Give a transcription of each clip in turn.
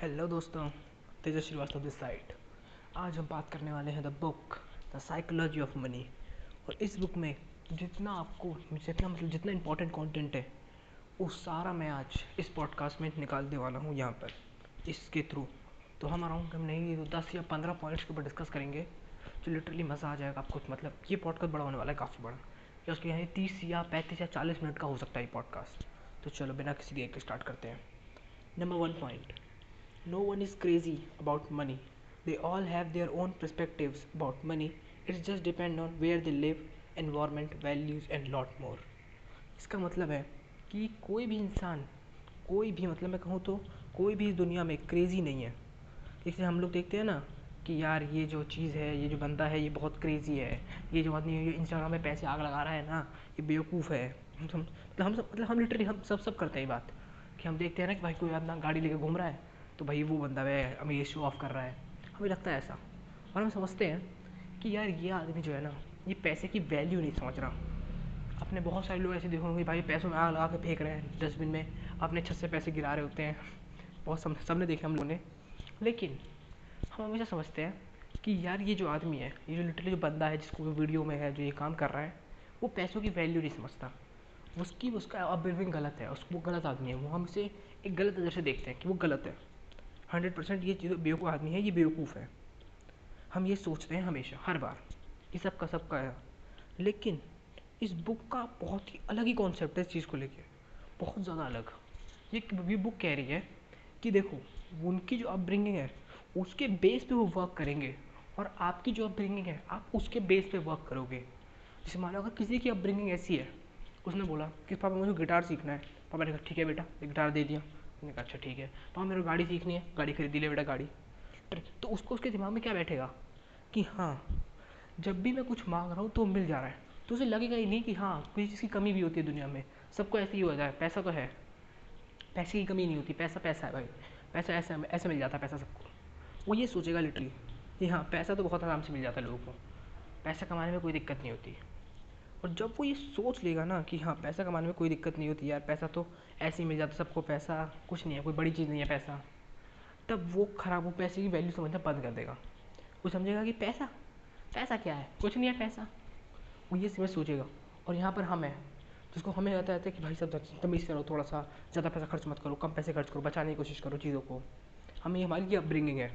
Hello दोस्तों, तेजस Srivastava this site आज हम बात करने वाले हैं the book the psychology of money और इस बुक में जितना आपको, जितना मतलब जितना इंपॉर्टेंट कंटेंट है, वो सारा मैं आज इस पॉडकास्ट में निकालने वाला हूँ यहाँ पर, इसके थ्रू तो हम अराउंड हम नहीं तो दस या पंद्रह पॉइंट्स के ऊपर डिस्कस करेंगे, जो लिटरली मज़ा आ जाएगा आपको मतलब ये पॉडकास्ट बड़ा होने वाला है, काफ़ी बड़ा. या उसके यहाँ तीस या पैंतीस या चालीस मिनट का हो सकता है ये पॉडकास्ट तो चलो, बिना किसी देर के स्टार्ट करते हैं. Number one point No one is crazy about money. They all have their own perspectives about money. It just depend on where they live, environment, values and lot more. इसका मतलब है कि कोई भी इंसान कोई भी मतलब मैं कहूँ तो कोई भी दुनिया में क्रेज़ी नहीं है जैसे हम लोग देखते हैं ना कि यार ये जो चीज़ है ये जो बंदा है ये बहुत क्रेज़ी है ये जो आदमी ये इंस्टाग्राम में पैसे आग लगा रहा है ना ये बेवकूफ़ है मतलब हम सब मतलब हम लिटरली हम सब सब करते हैं ये बात कि हम देखते हैं ना कि भाई कोई आदमी गाड़ी लेकर घूम रहा है तो भाई वो बंदा है, हमें ये शो ऑफ़ कर रहा है। हमें लगता है ऐसा। और हम समझते हैं कि यार ये आदमी जो है ना, ये पैसे की वैल्यू नहीं समझ रहा। अपने बहुत सारे लोग ऐसे देखोगे भाई पैसों में आग लगा के फेंक रहे हैं डस्टबिन में। अपने छत से पैसे गिरा रहे होते हैं। बहुत सब सबने देखे हम लोगों ने। लेकिन हम हमेशा समझते हैं कि यार ये जो आदमी है, ये जो लिटरली जो बंदा है, जिसको वीडियो में है, जो ये काम कर रहा है, वो पैसों की वैल्यू नहीं समझता। उसकी, उसका अपब्रिंग गलत है, उसको वो गलत आदमी है। वो हम इसे एक गलत नज़र से देखते हैं कि वो गलत है। हंड्रेड परसेंट ये जो बेवकूफ़ आदमी है, ये बेवकूफ़ है। हम ये सोचते हैं हमेशा, हर बार, कि सबका सबका है। लेकिन इस बुक का बहुत ही अलग ही कॉन्सेप्ट है इस चीज़ को लेके, बहुत ज़्यादा अलग। ये भी बुक कह रही है कि देखो, उनकी जो अपब्रिंगिंग है, उसके बेस पे वो वर्क करेंगे और आपकी जो अपब्रिंगिंग है, आप उसके बेस पे वर्क करोगे। जैसे मान लो, अगर किसी की अपब्रिंगिंग ऐसी है, उसने बोला कि, पापा, मुझे गिटार सीखना है। पापा ने कहा, ठीक है बेटा गिटार दे दिया। मैंने कहा अच्छा ठीक है। तो हाँ मेरे को गाड़ी सीखनी है। गाड़ी खरीदी ले बेटा, गाड़ी। तो उसको उसके दिमाग में क्या बैठेगा? कि हाँ जब भी मैं कुछ मांग रहा हूँ तो मिल जा रहा है। तो उसे लगेगा ही नहीं कि हाँ किसी चीज़ की कमी भी होती है दुनिया में। सबको ऐसे ही हो जाए। पैसा तो है। पैसे की कमी नहीं होती। पैसा पैसा है भाई। पैसा ऐसा, ऐसे मिल जाता है पैसा सबको। वो ये सोचेगा लिटरली कि हाँ पैसा तो बहुत आराम से मिल जाता है लोगों को। पैसा कमाने में कोई दिक्कत नहीं होती। और जब वो ये सोच लेगा ना कि हाँ पैसा कमाने में कोई दिक्कत नहीं होती यार, पैसा तो ऐसे ही मिल जाता सबको पैसा, कुछ नहीं है, कोई बड़ी चीज़ नहीं है पैसा, तब वो खराब, वो पैसे की वैल्यू समझना बंद कर देगा। वो समझेगा कि पैसा पैसा क्या है? कुछ नहीं है पैसा। वो ये समझ सोचेगा। और यहाँ पर हम हैं, जिसको हमें रहता है कि भाई सब तमीज़ करो थोड़ा सा ज़्यादा पैसा खर्च मत करो, कम पैसे खर्च करो, बचाने की कोशिश करो चीज़ों को। हमें हमारी ये अपब्रिंगिंग है।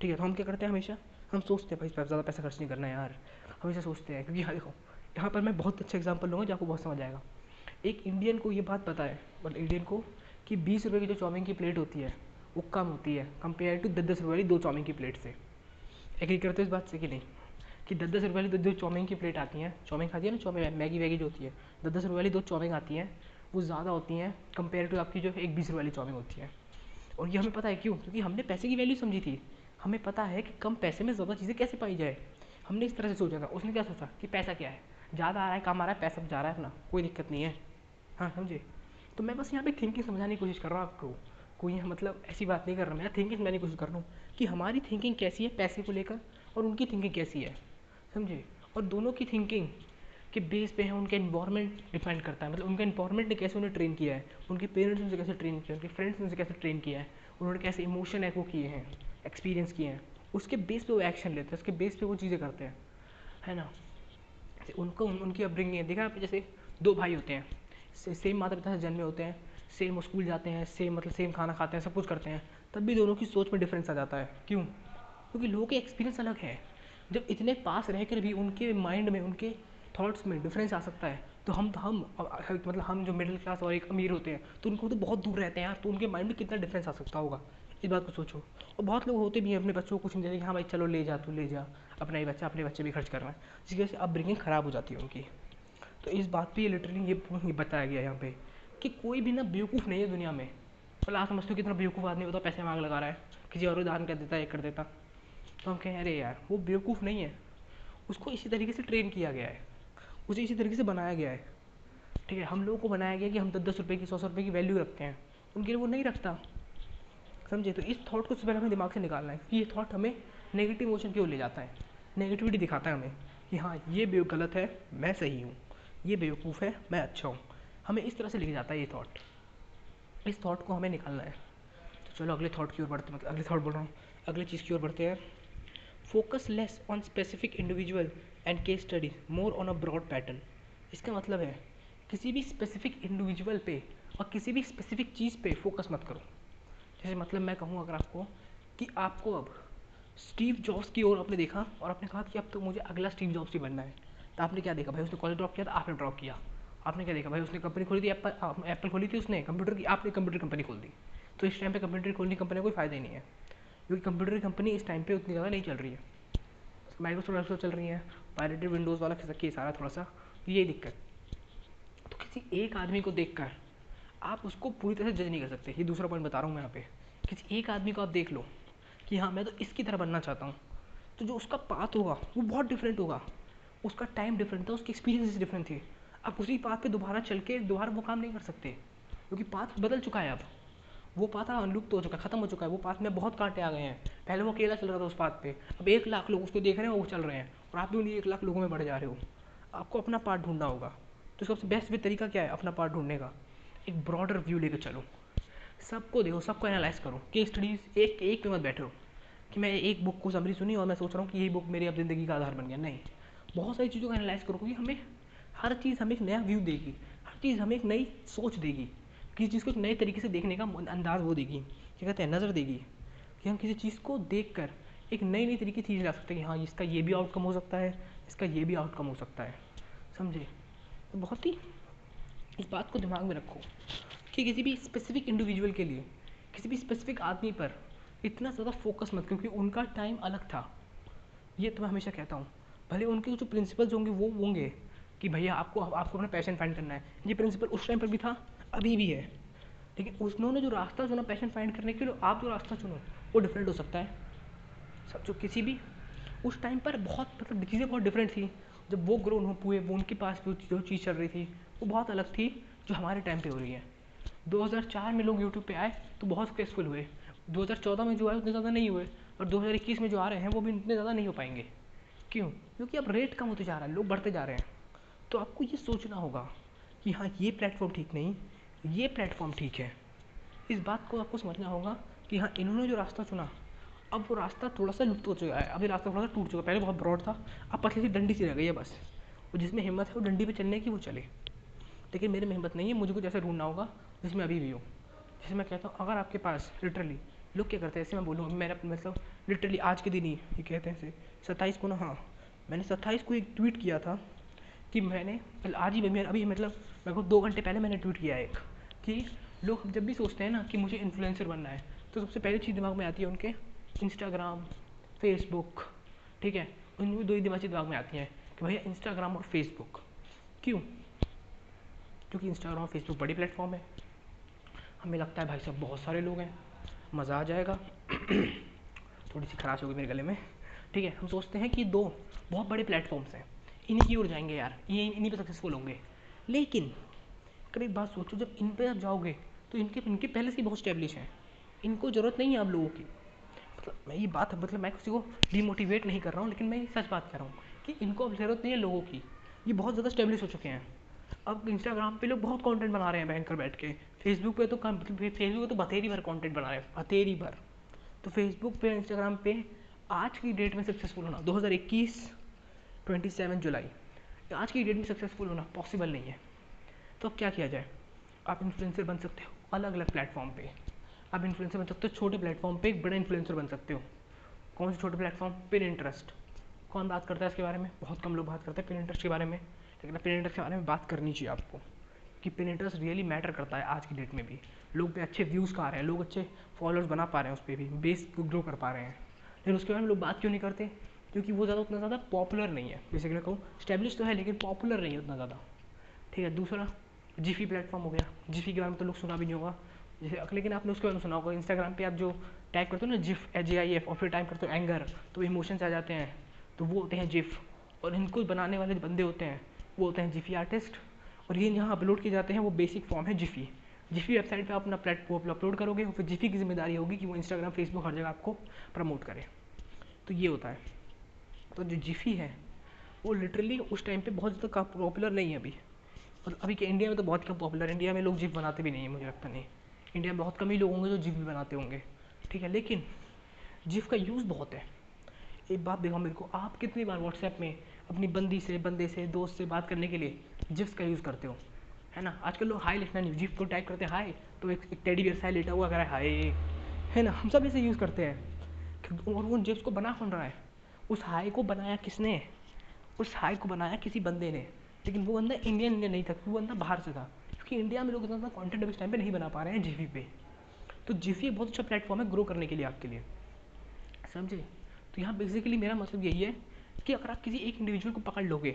ठीक है तो हम क्या करते हैं हमेशा? हम सोचते हैं, भाई ज़्यादा पैसा खर्च नहीं करना यार। हमेशा सोचते हैं, क्योंकि हाँ देखो, यहाँ पर मैं बहुत अच्छा एग्ज़ाम्पल लूँगा जो आपको बहुत समझ आएगा। एक इंडियन को ये बात पता है मतलब इंडियन को, कि बीस रुपये की जो चाउमीन की प्लेट होती है, वो कम होती है कंपेयर टू दस दस रुपये वाली दो चाउमीन की प्लेट से। एग्री करते हो इस बात से कि नहीं? कि दस दस रुपये वाली दो दो चाउमीन की प्लेट आती हैं, चाउमीन खाती है ना चाउमीन, मैगी वैगी जो होती है दस दस रुपये वाली दो चाउमीन आती हैं, वो ज़्यादा होती हैं कंपेयर टू आपकी जो एक बीस रुपये वाली चाउमीन होती है। और ये हमें पता है क्यों? क्योंकि हमने पैसे की वैल्यू समझी थी। हमें पता है कि कम पैसे में ज़्यादा चीज़ें कैसे पाई जाए। हमने इस तरह से सोचा था, उसने क्या सोचा कि पैसा क्या है? ज़्यादा आ रहा है, कम आ रहा है, पैसा जा रहा है अपना, कोई दिक्कत नहीं है। हाँ समझे? तो मैं बस यहाँ पे थिंकिंग समझाने की कोशिश कर रहा हूँ आपको। कोई मतलब ऐसी बात नहीं कर रहा। मैं थिंकिंग समझाने की कोशिश कर रहा हूँ कि हमारी थिंकिंग कैसी है पैसे को लेकर और उनकी थिंकिंग कैसी है, समझे? और दोनों की थिंकिंग के बेस पे है, उनका इन्वायरमेंट डिपेंड करता है। मतलब उनका इन्वायरमेंट ने कैसे उन्हें ट्रेन किया है? उनके पेरेंट्स ने उनसे कैसे ट्रेन किया उनके फ्रेंड्स ने उनसे कैसे ट्रेन किया है? उन्होंने कैसे इमोशन है वो किए हैं? एक्सपीरियंस किए हैं? उसके बेस पे वो एक्शन लेते हैं, उसके बेस पे वो चीज़ें करते हैं। है ना? उनको, उनकी अपब्रिंगिंग देखा आप जैसे दो भाई होते हैं। से, सेम माता पिता से जन्मे होते हैं सेम स्कूल जाते हैं सेम मतलब सेम खाना खाते हैं सब कुछ करते हैं तब भी दोनों की सोच में डिफरेंस आ जाता है। क्यों? क्योंकि लोगों के एक्सपीरियंस अलग है। जब इतने पास रह कर भी उनके माइंड में उनके थॉट्स में डिफरेंस आ सकता है तो हम तो हम मतलब हम जो मिडिल क्लास और एक अमीर होते हैं तो उनको तो बहुत दूर रहते हैं यार तो उनके माइंड में कितना डिफरेंस आ सकता होगा? इस बात को सोचो। और बहुत लोग होते भी हैं अपने बच्चों को कुछ नहीं देते हाँ भाई चलो ले जा तू ले जा अपना ही बच्चा अपने बच्चे भी खर्च कर रहा है। जिसकी वजह से अपब्रिंगिंग ख़राब हो जाती है उनकी। तो इस बात पे ये लिटरली ये बताया गया यहाँ पे कि कोई भी ना बेवकूफ़ नहीं है दुनिया में। मतलब आप समझते हो, कितना बेवकूफ़ आदमी होता, पैसे मांग लगा रहा है, किसी और उदाहरण कर देता है एक कर देता। तो हम कहें, अरे यार, वो बेवकूफ़ नहीं है। उसको इसी तरीके से ट्रेन किया गया है। उसे इसी तरीके से बनाया गया है। ठीक है, हम लोगों को बनाया गया कि हम दस दस रुपये की सौ सौ रुपये की वैल्यू रखते हैं। उनके लिए वो नहीं रखता। समझे? तो इस थॉट को सबसे पहले हमें दिमाग से निकालना है कि ये थॉट हमें नेगेटिव इमोशन क्यों ले जाता है। नेगेटिविटी दिखाता है हमें कि हाँ ये बेव, गलत है, मैं सही हूँ। ये बेवकूफ़ है, मैं अच्छा हूँ। हमें इस तरह से लेके जाता है ये थॉट इस थॉट को हमें निकालना है। तो चलो अगले थॉट की ओर बढ़ते मतलब अगले थॉट बोल रहा हूँ। अगले चीज़ की ओर बढ़ते हैं। Focus less on specific individual and case studies more on a broad pattern इसका मतलब है, किसी भी स्पेसिफिक इंडिविजुअल पे और किसी भी स्पेसिफिक चीज़ पे फोकस मत करो। जैसे मतलब मैं कहूँ अगर आपको कि आपको अब स्टीव जॉब्स की ओर आपने देखा और आपने कहा कि अब तो मुझे अगला स्टीव जॉब्स ही बनना है। तो आपने क्या देखा? भाई, उसने कॉलेज ड्रॉप किया था आपने ड्रॉप किया। आपने क्या देखा? भाई, उसने कंपनी खोली थी एप्पल एप्पल खोली थी उसने। कंप्यूटर की, आपने कंप्यूटर कंपनी खोल दी। तो इस टाइम पे कंप्यूटर खोलने की कंपनी का कोई फ़ायदा ही नहीं है। क्योंकि कंप्यूटर की कंपनी इस टाइम पे उतनी ज़्यादा नहीं चल रही है। माइक्रोसॉफ्ट चल रही है पायरेटेड विंडोज़ वाला खिसक के सारा थोड़ा सा ये दिक्कत। तो किसी एक आदमी को देख कर आप उसको पूरी तरह से जज नहीं कर सकते। ये दूसरा पॉइंट बता रहा हूँ मैं यहाँ पे। किसी एक आदमी को आप देख लो कि हाँ मैं तो इसकी तरह बनना चाहता हूँ। तो जो उसका पाथ होगा, वो बहुत डिफरेंट होगा। उसका टाइम डिफरेंट था, उसकी एक्सपीरियंस डिफरेंट थी। आप उसी पाथ पे दोबारा चल के, दोबारा वो काम नहीं कर सकते। क्योंकि पाथ बदल चुका है अब। वो पाथ अनुलुप्त हो चुका है, ख़त्म हो चुका है। वो पाथ में बहुत कांटे आ गए हैं। पहले वो अकेला चल रहा था उस पाथ पे। अब एक लाख लोग उसको देख रहे हैं, वो चल रहे हैं। और आप भी उन्हीं एक लाख लोगों में बढ़ जा रहे हो। आपको अपना पार्ट ढूंढना होगा। तो सबसे बेस्ट भी तरीका क्या है अपना पार्ट ढूँढने का? एक ब्रॉडर व्यू लेकर चलो। सबको देखो, सबको एनालाइज करो। केस स्टडीज़ एक एक पे मत बैठो। कि मैं एक बुक को समरी सुनी और मैं सोच रहा हूँ कि यही बुक मेरी अब ज़िंदगी का आधार बन गया। नहीं। बहुत सारी चीज़ों को एनालाइज करो, क्योंकि हमें हर चीज़ हमें एक नया व्यू देगी, हर चीज़ हमें एक नई सोच देगी, किसी चीज़ को एक नए तरीके से देखने का अंदाज वो देगी, क्या कहते हैं, नज़र देगी, कि हम किसी चीज़ को देख कर एक नई नई तरीके चीज़ ला सकते हैं, कि हाँ इसका ये भी आउटकम हो सकता है, इसका ये भी आउटकम हो सकता है, समझे? तो बहुत ही इस बात को दिमाग में रखो कि किसी भी स्पेसिफिक इंडिविजुअल के लिए, किसी भी स्पेसिफिक आदमी पर इतना ज़्यादा फोकस मत क्योंकि उनका टाइम अलग था। ये तो मैं हमेशा कहता हूँ। भले उनके जो प्रिंसिपल्स होंगे, वो होंगे कि भैया आपको आपको अपना पैशन फाइंड करना है। ये प्रिंसिपल उस टाइम पर भी था, अभी भी है। लेकिन उन्होंने जो रास्ता चुना पैशन फाइंड करने के लिए, आप जो रास्ता चुनो, वो डिफरेंट हो सकता है। सब जो किसी भी, उस टाइम पर बहुत मतलब चीज़ें बहुत डिफरेंट थी। जब वो ग्रो हुए वो उनके पास जो चीज़ चल रही थी, वो बहुत अलग थी, जो हमारे टाइम पे हो रही है। 2004 में लोग यूट्यूब पे आए तो बहुत सक्सेसफुल हुए। 2014 में जो आए, उतने ज़्यादा नहीं हुए। और 2021 में जो आ रहे हैं, वो भी इतने ज़्यादा नहीं हो पाएँगे। क्यों? क्योंकि अब रेट कम होते जा रहा है, लोग बढ़ते जा रहे हैं। तो आपको ये सोचना होगा कि हाँ ये प्लेटफॉर्म ठीक नहीं, ये प्लेटफॉर्म ठीक है। इस बात को आपको समझना होगा कि हाँ इन्होंने जो रास्ता चुना, अब वो रास्ता थोड़ा सा लुप्त हो चुका है। अभी रास्ता थोड़ा सा टूट चुका है, पहले बहुत ब्रॉड था, अब पतली सी डंडी सी रह गई है बस। और जिसमें हिम्मत है, वो डंडी पे चलने की, वो चले। लेकिन मेरे में हिम्मत नहीं है, मुझे कुछ ऐसा ढूंढना होगा, जिसमें अभी भी हो। जैसे मैं कहता हूँ, अगर आपके पास लिटरली लोग क्या करते हैं? ऐसे मैं बोलूँ मेरा मतलब लिटरली आज के दिन ही ये कहते हैं सत्ताईस को ना हाँ मैंने सत्ताईस को एक ट्वीट किया था कि मैंने आज ही मैं अभी मतलब मेरे को दो घंटे पहले मैंने ट्वीट किया एक कि लोग जब भी सोचते हैं ना कि मुझे इन्फ्लुएंसर बनना है तो सबसे पहली चीज़ दिमाग में आती है उनके इंस्टाग्राम फेसबुक ठीक है? उनमें दो ही दिमाग दिमाग में आती हैं कि भैया इंस्टाग्राम और फेसबुक क्यों? क्योंकि इंस्टाग्राम और फेसबुक बड़ी प्लेटफॉर्म है। हमें लगता है भाई साहब बहुत सारे लोग हैं। मज़ा आ जाएगा। थोड़ी सी खराश होगी मेरे गले में। ठीक है, हम सोचते हैं कि दो बहुत बड़े प्लेटफॉर्म्स हैं। इन्हीं की ओर जाएँगे यार। ये इन्हीं पे सक्सेसफुल होंगे। लेकिन कभी बात सोचो, जब इन पे आप जाओगे तो इनके इनके पहले से बहुत स्टेब्लिश हैं। इनको ज़रूरत नहीं है आप लोगों की। मतलब मैं ये बात मतलब मैं किसी को डीमोटिवेट नहीं कर रहा हूँ, लेकिन मैं ये सच बात कर रहा हूँ कि इनको अब ज़रूरत नहीं है लोगों की। ये बहुत ज़्यादा स्टेब्लिश हो चुके हैं। अब इंस्टाग्राम पे लोग बहुत कंटेंट बना रहे हैं बैंक कर बैठ के। फेसबुक पे तो कम फेसबुक पे तो बतेरी भर कंटेंट बना रहे हैं बतेरी भर। तो फेसबुक पे इंस्टाग्राम पे आज की डेट में सक्सेसफुल होना 2021 27 जुलाई। आज की डेट में सक्सेसफुल होना पॉसिबल नहीं है। तो अब क्या किया जाए? आप इन्फ्लुएंसर बन सकते हो अलग अलग प्लेटफॉर्म पे। आप इन्फ्लुएंसर बन सकते हो, छोटे प्लेटफॉर्म पे एक बड़े इन्फ्लुएंसर बन सकते हो। कौन से छोटे प्लेटफॉर्म पिन इंटरेस्ट कौन बात करता है इसके बारे में? बहुत कम लोग बात करते हैं पिन इंटरेस्ट के बारे में। लेकिन पिन इंटरेस्ट के बारे में बात करनी चाहिए आपको, कि पिन रियली मैटर करता है आज की डेट में भी। लोग पे अच्छे व्यूज़ का आ रहे हैं, लोग अच्छे फॉलोअर्स बना पा रहे हैं उस पर भी बेस ग्रो कर पा रहे हैं। लेकिन उसके बारे में लोग बात क्यों नहीं करते? क्योंकि वो ज़्यादा उतना ज़्यादा पॉपुलर नहीं है। जैसे कि मैं कहूँ स्टैब्लिश तो है, लेकिन पॉपुलर नहीं है उतना ज़्यादा। ठीक है, दूसरा जीफी प्लेटफॉर्म हो गया। जीफी के बारे में तो लोग सुना भी नहीं होगा। जैसे लेकिन आपने उसके बारे में सुना होगा इंस्टाग्राम पे आप जो टाइप करते हो ना जिफ जे आई एफ़ और फिर टाइप करते हो एंगर तो इमोशंस आ जाते हैं। तो वो होते हैं जिफ और इनको बनाने वाले बंदे होते हैं। वो होते हैं जिफी आर्टिस्ट और ये यहाँ अपलोड किए जाते हैं, वो बेसिक फॉर्म है जिफी जिफी वेबसाइट पे आप अपना प्लेटफॉर्म अपलोड करोगे, और फिर जिफी की ज़िम्मेदारी होगी कि वो इंस्टाग्राम फेसबुक हर जगह आपको प्रमोट करे। तो ये होता है। तो जो जिफी है, वो लिटरली उस टाइम पे बहुत ज़्यादा पॉपुलर नहीं है अभी। और अभी के इंडिया में तो बहुत कम पॉपुलर इंडिया में लोग जिफ बनाते भी नहीं है, मुझे लगता नहीं। इंडिया में बहुत कम ही लोग होंगे जो जिफ भी बनाते होंगे। ठीक है, लेकिन जिफ का यूज़ बहुत है। एक बात देखो मेरे को, आप कितनी बार व्हाट्सएप में अपनी बंदी से बंदे से दोस्त से बात करने के लिए जिप्स का यूज़ करते हो है ना? आजकल लोग हाई लिखना नहीं जिप को टाइप करते हैं हाई तो एक, एक टेडी बियर सा लेटा हुआ अगर हाई है ना? हम सब इसे यूज़ करते हैं और वो जिप्स को बना कौन रहा है? उस हाई को बनाया किसने? उस हाई को बनाया किसी बंदे ने लेकिन वो बंदा इंडियन इंडियन नहीं था वो बंदा बाहर से था क्योंकि इंडिया में लोग इतना कॉन्टेंट अभी इस टाइम पर नहीं बना पा रहे हैं जीवी पे। तो जीवी बहुत अच्छा प्लेटफॉर्म है ग्रो करने के लिए आपके लिए समझे? तो यहाँ बेसिकली मेरा मतलब यही है कि अगर आप किसी एक इंडिविजुअल को पकड़ लोगे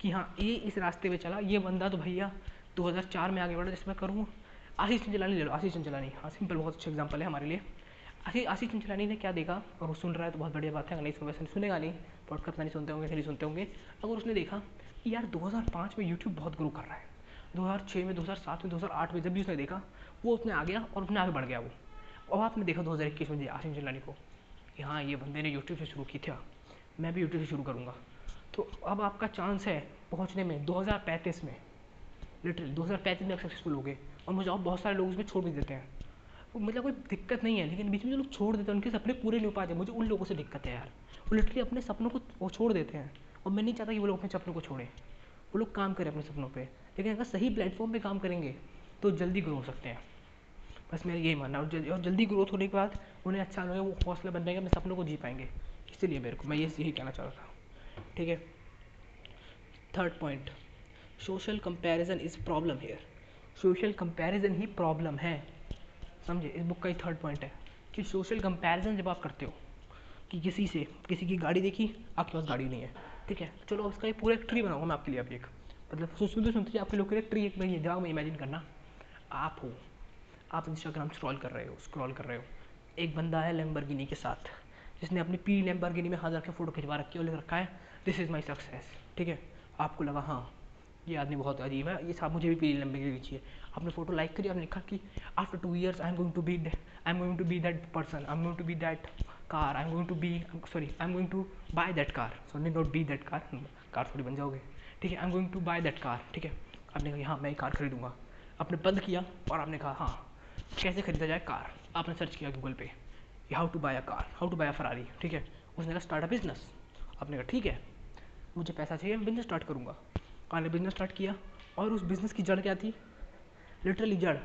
कि हाँ ये इस रास्ते पे चला, ये बंदा तो भैया 2004 में आगे बढ़ा, जिसमें करूँ, आशीष चंचलानी ले लो, आशीष चंचलानी। हाँ सिंपल बहुत अच्छा एग्ज़ाम्पल है हमारे लिए। आशीष आशीष चंचलानी ने क्या देखा? और वो सुन रहा है तो बहुत बढ़िया बात है, अगर नहीं सुन वैसे सुनेगा नहीं। पॉडकास्ट नहीं सुनते होंगे, नहीं सुनते होंगे। अगर उसने देखा कि यार 2005 में यूट्यूब बहुत ग्रो कर रहा है 2006 में 2007 में 2008 में जब भी उसने देखा, वो उसने आ गया और उसने आगे बढ़ गया वो। और आपने देखा 2021 में आशीष चंचलानी को कि हाँ ये बंदे ने यूट्यूब से शुरू की था। मैं भी यूट्यूब से शुरू करूँगा। तो अब आपका चांस है पहुँचने में 2035 में। लिटरली 2035 में आप सक्सेसफुल हो गए। और मुझे और बहुत सारे लोग उसमें छोड़ भी देते हैं। मतलब कोई दिक्कत नहीं है, लेकिन बीच में जो लोग छोड़ देते हैं, उनके सपने पूरे नहीं हो पाते। मुझे उन लोगों से दिक्कत है यार। वो लिटरली अपने सपनों को वो छोड़ देते हैं। और मैं नहीं चाहता कि वो लोग अपने सपनों को छोड़ें। वो लोग काम करें अपने सपनों पर लेकिन अगर सही प्लेटफॉर्म पर काम करेंगे तो जल्दी ग्रो हो सकते हैं। बस मेरा यही मानना और जल्दी और जल्दी ग्रोथ होने के बाद उन्हें अच्छा लगेगा वो हौसला बन जाएगा, अपने सपनों को जी पाएँगे। इसलिए मेरे को, मैं ये यही कहना चाह रहा था। ठीक है? Third point social comparison is problem here social comparison he problem है। समझे? इस बुक का ही थर्ड पॉइंट है। कि सोशल कंपैरिजन जब आप करते हो, कि किसी से, किसी की गाड़ी देखी, आपके पास गाड़ी नहीं है। ठीक है? चलो उसका एक पूरा एक ट्री बनाऊँगा मैं आपके लिए अभी एक। मतलब सुनते सुनते आपके लोग के लिए ट्री एक मैं दिमाग में इमेजिन करना, आप हो। आप इंस्टाग्राम स्क्रॉल कर रहे हो स्क्रॉल कर रहे हो। एक बंदा है लेम्बरगिनी के साथ। जिसने अपनी पी लेम्बरगिनी में हाथ रख के फ़ोटो खिंचवा रखी है और लिख रखा है दिस इज़ माई सक्सेस ठीक है? आपको लगा हाँ ये आदमी बहुत अजीब है, ये साहब मुझे भी पी लेम्बरगिनी चाहिए आपने फ़ोटो लाइक करी, आपने लिखा कि after two years I am going to be I am going to be that person I am going to be that car I am going to be sorry I am going to buy that car sorry not be that car car थोड़ी बन जाओगे। ठीक है I am going to buy that car ठीक है? आपने कहा हाँ मैं कार खरीदूँगा। आपने बंद किया और आपने कहा हाँ कैसे खरीदा जाए कार आपने सर्च किया गूगल पे। How to buy a car how to buy a Ferrari ठीक है? उसने कहा स्टार्ट अ बिज़नेस आपने कहा, ठीक है, मुझे पैसा चाहिए, मैं बिज़नेस स्टार्ट करूँगा. आपने बिज़नेस स्टार्ट किया और उस बिज़नेस की जड़ क्या थी? लिटरली जड़।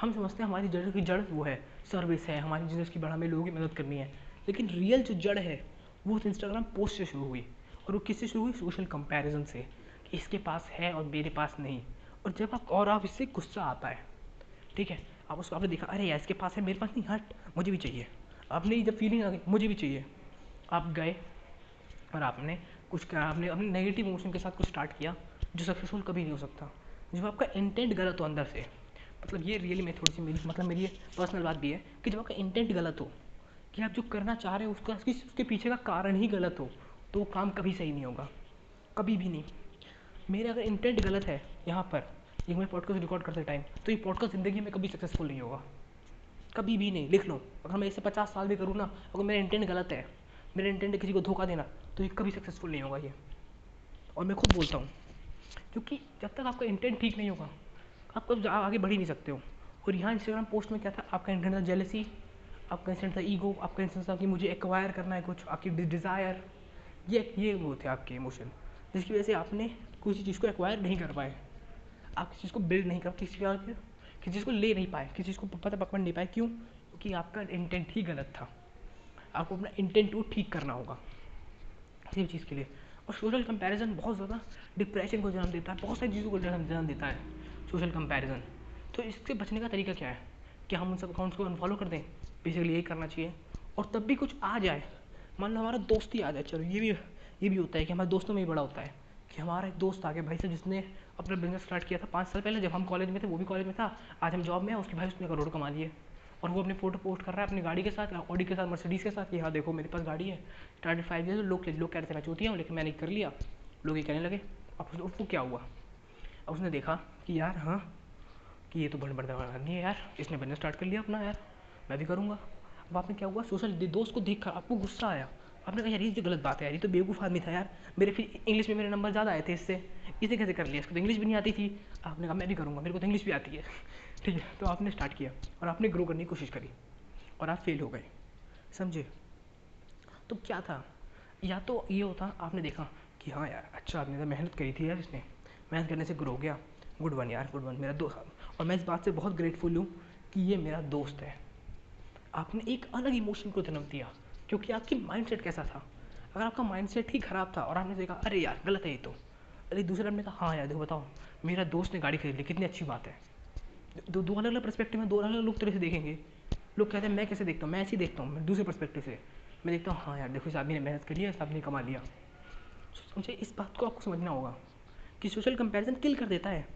हम समझते हैं हमारी जड़ की जड़ वो है सर्विस है, हमारी बिज़नेस की बढ़ा हमें लोगों की मदद करनी है। लेकिन रियल जो जड़ है, वो उस इंस्टाग्राम पोस्ट से शुरू हुई और वो किससे शुरू हुई? सोशल कंपैरिजन से। कि इसके पास है और मेरे पास नहीं। और जब आप, और आप इससे गुस्सा आता है, ठीक है? आप उसको आपने देखा, अरे यार, इसके पास है, मेरे पास नहीं, हट, मुझे भी चाहिए। आपने जब फीलिंग आ गई मुझे भी चाहिए। आप गए और आपने कुछ करा आपने अपने नेगेटिव इमोशन के साथ कुछ स्टार्ट किया, जो सक्सेसफुल कभी नहीं हो सकता। जब आपका इंटेंट गलत हो अंदर से मतलब ये रियली में थोड़ी सी मेरी मतलब मेरी पर्सनल बात भी है कि जब आपका इंटेंट गलत हो, कि आप जो करना चाह रहे हो, उसका, उसके पीछे का कारण ही गलत हो तो वो काम कभी सही नहीं होगा। कभी भी नहीं। मेरे अगर इंटेंट गलत है यहाँ पर एक मैं पॉडकास्ट रिकॉर्ड करते टाइम तो ये पॉडकास्ट ज़िंदगी में कभी सक्सेसफुल नहीं होगा। कभी भी नहीं, लिख लो। अगर मैं इसे पचास साल भी करूँ ना, अगर मेरा इंटेंट गलत है, मेरा इंटेंट किसी को धोखा देना तो ये कभी सक्सेसफुल नहीं होगा ये। और मैं खुद बोलता हूँ, क्योंकि जब तक आपका इंटेंट ठीक नहीं होगा, आप कब आगे बढ़ ही नहीं सकते हो। और यहाँ इंस्टाग्राम पोस्ट में क्या था? आपका इंटेंट था जेलसी आपका इंस्टेंट था ईगो आपका इंस्टेंट था कि मुझे एक्वायर करना है कुछ, आपकी डिज़ायर ये ये वो थे आपके इमोशन जिसकी वजह से आपने किसी चीज़ को एक्वायर नहीं कर पाए। आप किसी चीज़ को बिल्ड नहीं कर, किसी किसी चीज़ को ले नहीं पाए, किसी चीज़ को पता पकड़ नहीं पाए, क्यों? क्योंकि आपका इंटेंट ही गलत था। आपको अपना इंटेंट को ठीक करना होगा किसी चीज़ के लिए। और सोशल कंपैरिजन बहुत ज़्यादा डिप्रेशन को जन्म देता है, बहुत सारी चीज़ों को जन्म देता है सोशल कंपैरिजन तो इससे बचने का तरीका क्या है? कि हम उन सब अकाउंट्स को अनफॉलो कर दें बेसिकली यही करना चाहिए। और तब भी कुछ आ जाए, मान लो हमारा दोस्त ही आ जाए, चलो ये भी ये भी होता है कि हमारे दोस्तों में भी बड़ा होता है कि हमारा एक दोस्त आ गया भाई से जिसने अपना बिज़नेस स्टार्ट किया था पाँच साल पहले, जब हम कॉलेज में थे, वो भी कॉलेज में था। आज हम जॉब में उसके भाई उसने करोड़ कमा लिए। और वो अपनी फ़ोटो पोस्ट कर रहा है अपनी गाड़ी के साथ ऑडी के साथ मर्सिडीज़ के साथ कि हाँ देखो, मेरे पास गाड़ी है। स्टार्टेड फाइव ईयर लोग लोग कह रहे थे, मैं चूती हूँ लेकिन मैंने कर लिया। लोग ये कहने लगे। अब उसको क्या हुआ? अब उसने देखा कि यार हाँ कि ये तो बड़े बड़ा नहीं है यार। इसने बिज़नेस स्टार्ट कर लिया अपना यार। मैं भी करूँगा। अब आपने क्या हुआ? सोशल दोस्त को देख, आपको गुस्सा आया। आपने कहा, यार, ये जो गलत बात है यार, ये तो बेवकूफ़ आदमी था यार। मेरे फिर इंग्लिश में मेरे नंबर ज़्यादा आए थे इससे। इसे कैसे कर लिया? इसको तो इंग्लिश भी नहीं आती थी। आपने कहा, मैं भी करूँगा, मेरे को तो इंग्लिश भी आती है। ठीक है तो आपने स्टार्ट किया और आपने ग्रो करने की कोशिश करी और आप फेल हो गए। समझे? तो क्या था? या तो ये होता, आपने देखा कि हाँ यार अच्छा आपने तो मेहनत करी थी यार इसने। मेहनत करने से ग्रो गया। गुड वन यार गुड वन मेरा दोस्त। और मैं इस बात से बहुत ग्रेटफुल हूँ कि ये मेरा दोस्त है। आपने एक अलग इमोशन को जन्म दिया। क्योंकि आपकी माइंडसेट कैसा था? अगर आपका माइंडसेट ही ख़राब था और आपने देखा, अरे यार, गलत है ये तो। अरे, दूसरे ने कहा हाँ यार, देखो, बताओ, मेरा दोस्त ने गाड़ी खरीद ली, कितनी अच्छी बात है। दो दो अलग अलग परस्पेक्टिव में, दो अलग अलग लोग तरह से देखेंगे। लोग कहते हैं, मैं कैसे देखता हूँ? मैं ऐसे ही देखता हूँ दूसरे परस्पेक्टिव से। मैं देखता हूँ हाँ यार, देखो, इस आदमी ने मेहनत करी है, इस आदमी ने कमा लिया। मुझे इस बात को आपको समझना होगा कि सोशल कंपैरिजन किल कर देता है।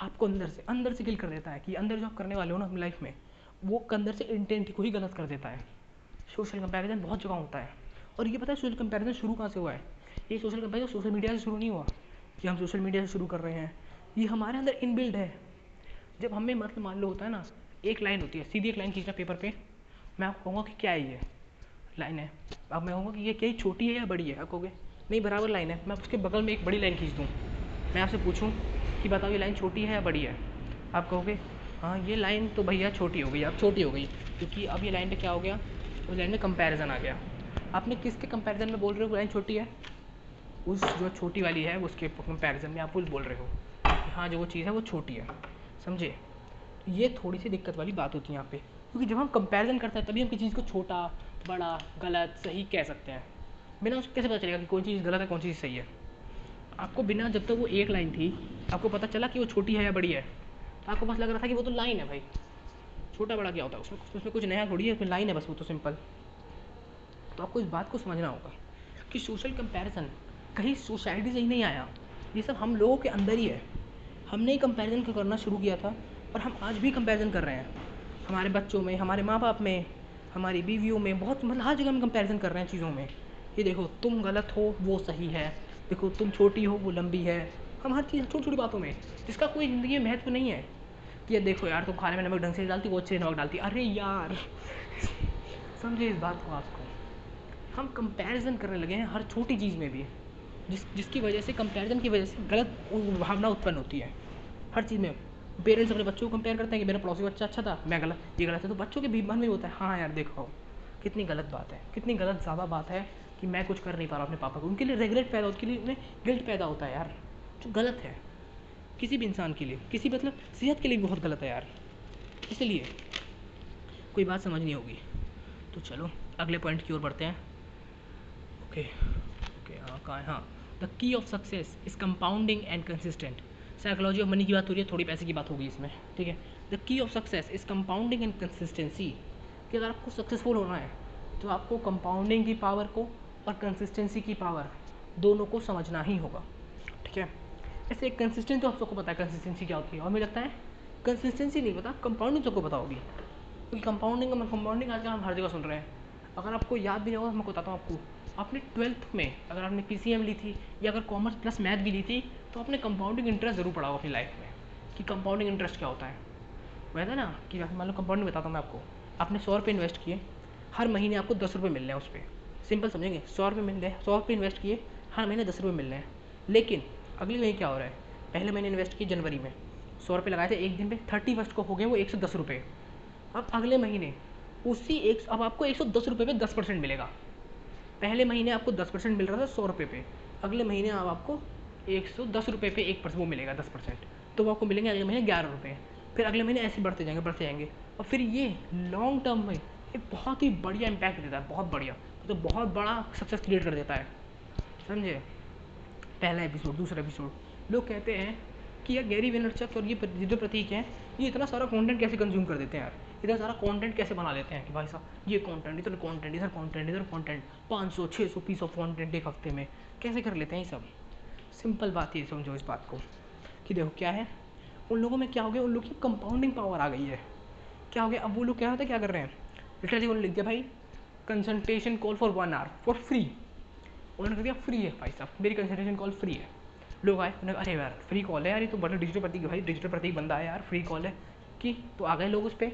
आपको अंदर से अंदर से किल कर देता है कि अंदर जो आप करने वाले हो ना अपनी लाइफ में, वो अंदर से इंटेंट को ही गलत कर देता है। सोशल कंपैरिजन बहुत जगह होता है। और ये पता है सोशल कंपैरिजन शुरू कहाँ से हुआ है? ये सोशल कंपैरिजन सोशल मीडिया से शुरू नहीं हुआ कि हम सोशल मीडिया से शुरू कर रहे हैं। ये हमारे अंदर इनबिल्ड है। जब हमें मतलब मान लो होता है ना, एक लाइन होती है, सीधी एक लाइन खींचना पेपर पे, मैं आपको कहूँगा कि क्या है ये लाइन है? अब मैं कहूँगा कि ये क्या छोटी है या बड़ी है, आप कहोगे? नहीं, बराबर लाइन है। मैं उसके बगल में एक बड़ी लाइन खींच दूँ। मैं आपसे पूछूँ कि बताओ ये लाइन छोटी है या बड़ी है? आप कहोगे हाँ ये लाइन तो भैया छोटी हो गई, अब छोटी हो गई। क्योंकि अब ये लाइन पे क्या हो गया? उस लाइन में कंपैरिजन आ गया। आपने किसके कंपैरिजन में बोल रहे हो? लाइन छोटी है। उस जो छोटी वाली है, उसके कंपैरिजन में आप कुछ बोल रहे हो। कि हाँ जो वो चीज़ है, वो छोटी है। समझे? तो ये थोड़ी सी दिक्कत वाली बात होती है यहाँ पे। क्योंकि जब हम कंपैरिजन करते हैं, तभी हम किसी चीज़ को छोटा, बड़ा, गलत, सही कह सकते हैं। बिना उसको कैसे पता चलेगा कि कौन चीज़ गलत है, कौन चीज़ सही है? आपको बिना, जब तक तो वो एक लाइन थी, आपको पता चला कि वो छोटी है या बड़ी है? तो आपको बस लग रहा था कि वो तो लाइन है भाई। छोटा बड़ा क्या होता है? उसमें उसमें कुछ नया थोड़ी है उसमें लाइन है बस वो तो सिंपल तो आपको इस बात को समझना होगा कि सोशल कंपैरिजन कहीं सोसाइटी से ही नहीं आया। ये सब हम लोगों के अंदर ही है। हमने ही कंपैरिजन करना शुरू किया था और हम आज भी कंपैरिजन कर रहे हैं। हमारे बच्चों में, हमारे माँ बाप में, हमारी बीवियों में, बहुत मतलब हर जगह हम कंपैरिजन कर रहे हैं चीज़ों में। ये देखो, तुम गलत हो, वो सही है। देखो, तुम छोटी हो, वो लंबी है। हम हर चीज़ छोटी छोटी बातों में, जिसका कोई ज़िंदगी में महत्व नहीं है। कि ये देखो यार तुम खाने में नमक ढंग से डालती, वो अच्छे से नमक डालती अरे यार, समझे इस बात को आपको हम कंपैरिजन करने लगे हैं हर छोटी चीज़ में भी, जिस, जिसकी वजह से कंपैरिजन की वजह से गलत भावना उत्पन्न होती है। हर चीज़ में पेरेंट्स अपने बच्चों को कंपेयर करते हैं कि मेरा पड़ोसी बच्चा अच्छा था, मैं गलत, ये गलत है तो बच्चों के भी मन में होता है। हाँ यार, देखो, कितनी गलत बात है, कितनी गलत ज़्यादा बात है कि मैं कुछ कर नहीं पा रहा अपने पापा को। उनके लिए रेगुलेट पैदा, उनके लिए गिल्ट पैदा होता है यार, जो गलत है। किसी भी इंसान के लिए, किसी मतलब सेहत के लिए बहुत गलत है। यार इसलिए कोई बात समझ नहीं होगी। तो चलो, अगले पॉइंट की ओर बढ़ते हैं। ओके ओके हाँ कहाँ हाँ? The key of success is compounding and consistent psychology of money की बात हो रही है, थोड़ी पैसे की बात होगी इसमें, ठीक है? The key of success is compounding and consistency कि अगर आपको सक्सेसफुल होना है तो आपको कंपाउंडिंग की पावर को और कंसिस्टेंसी की पावर दोनों को समझना ही होगा, ठीक है? ऐसे एक कंसिस्टेंसी तो आप सबको पता है कंसिस्टेंसी क्या होती है? और मुझे लगता है कंसिस्टेंसी नहीं पता कंपाउंडिंग सबको पता होगी। क्योंकि कंपाउंडिंग का कंपाउंडिंग आजकल हम हर जगह सुन रहे हैं। अगर आपको याद भी नहीं होगा, मैं बताता हूँ आपको। आपने ट्वेल्थ में अगर आपने PCM ली थी या अगर कॉमर्स प्लस मैथ भी ली थी तो आपने कंपाउंडिंग इंटरेस्ट ज़रूर पढ़ा होगा अपनी लाइफ में कि कंपाउंडिंग इंटरेस्ट क्या होता है। वैसा ना कि मान लो कंपाउंडिंग बताता हूँ मैं आपको। आपने सौ रुपये इन्वेस्ट किए, हर महीने आपको दस रुपये मिल रहे हैं उस पर सिंपल समझेंगे, सौ रुपये मिल रहे हैं सौ रुपये इन्वेस्ट किए, हर महीने दस रुपये मिल रहे हैं। लेकिन अगले महीने क्या हो रहा है? पहले महीने इन्वेस्ट किए जनवरी में। सौ रुपये लगाए थे, एक दिन पे थर्टी फ़र्स्ट को हो गए वो एक सौ दस रुपये अब अगले महीने, उसी एक, अब आपको एक सौ दस रुपये पे दस परसेंट मिलेगा। पहले महीने आपको दस परसेंट मिल रहा था सौ रुपये पे। अगले महीने अब आपको एक सौ दस रुपये पे एक परसेंट, वो मिलेगा दस परसेंट। तो वो आपको मिलेंगे अगले महीने ग्यारह रुपये फिर अगले महीने ऐसे बढ़ते जाएँगे बढ़ते जाएँगे। और फिर ये लॉन्ग टर्म में एक बहुत ही बढ़िया इम्पैक्ट देता है, बहुत बढ़िया। तो बहुत बड़ा सक्सेस क्रिएट कर देता है। समझे? पहला एपिसोड दूसरा एपिसोड लोग कहते हैं कि यार गैरी वेनरचक और ये जो प्रतीक हैं, ये इतना सारा कंटेंट कैसे कंज्यूम कर देते हैं यार? इतना सारा कंटेंट कैसे बना लेते हैं कि भाई साहब, ये कंटेंट इधर कंटेंट इधर कंटेंट इधर कंटेंट पाँच सौ छः सौ पीस ऑफ़ कंटेंट एक हफ़्ते में। कैसे कर लेते हैं ये सब? सिंपल बात ये, समझो इस बात को। कि देखो, क्या है? उन लोगों में क्या हो गया? उन लोगों की कंपाउंडिंग पावर आ गई है। क्या हो गया? अब वो लोग क्या होता है? क्या कर रहे हैं? लिटरली उन्होंने लिख दिया भाई consultation call for one hour for free उन्होंने कह दिया फ्री है भाई साहब। मेरी कंसल्टेशन कॉल फ्री है। लोग आए, उन्होंने अरे यार फ्री कॉल है यार, ये तो बड़ा डिजिटल प्रतीक भाई। डिजिटल प्रतीक बंदा है यार फ्री कॉल है। कि तो आ गए लोग उस पर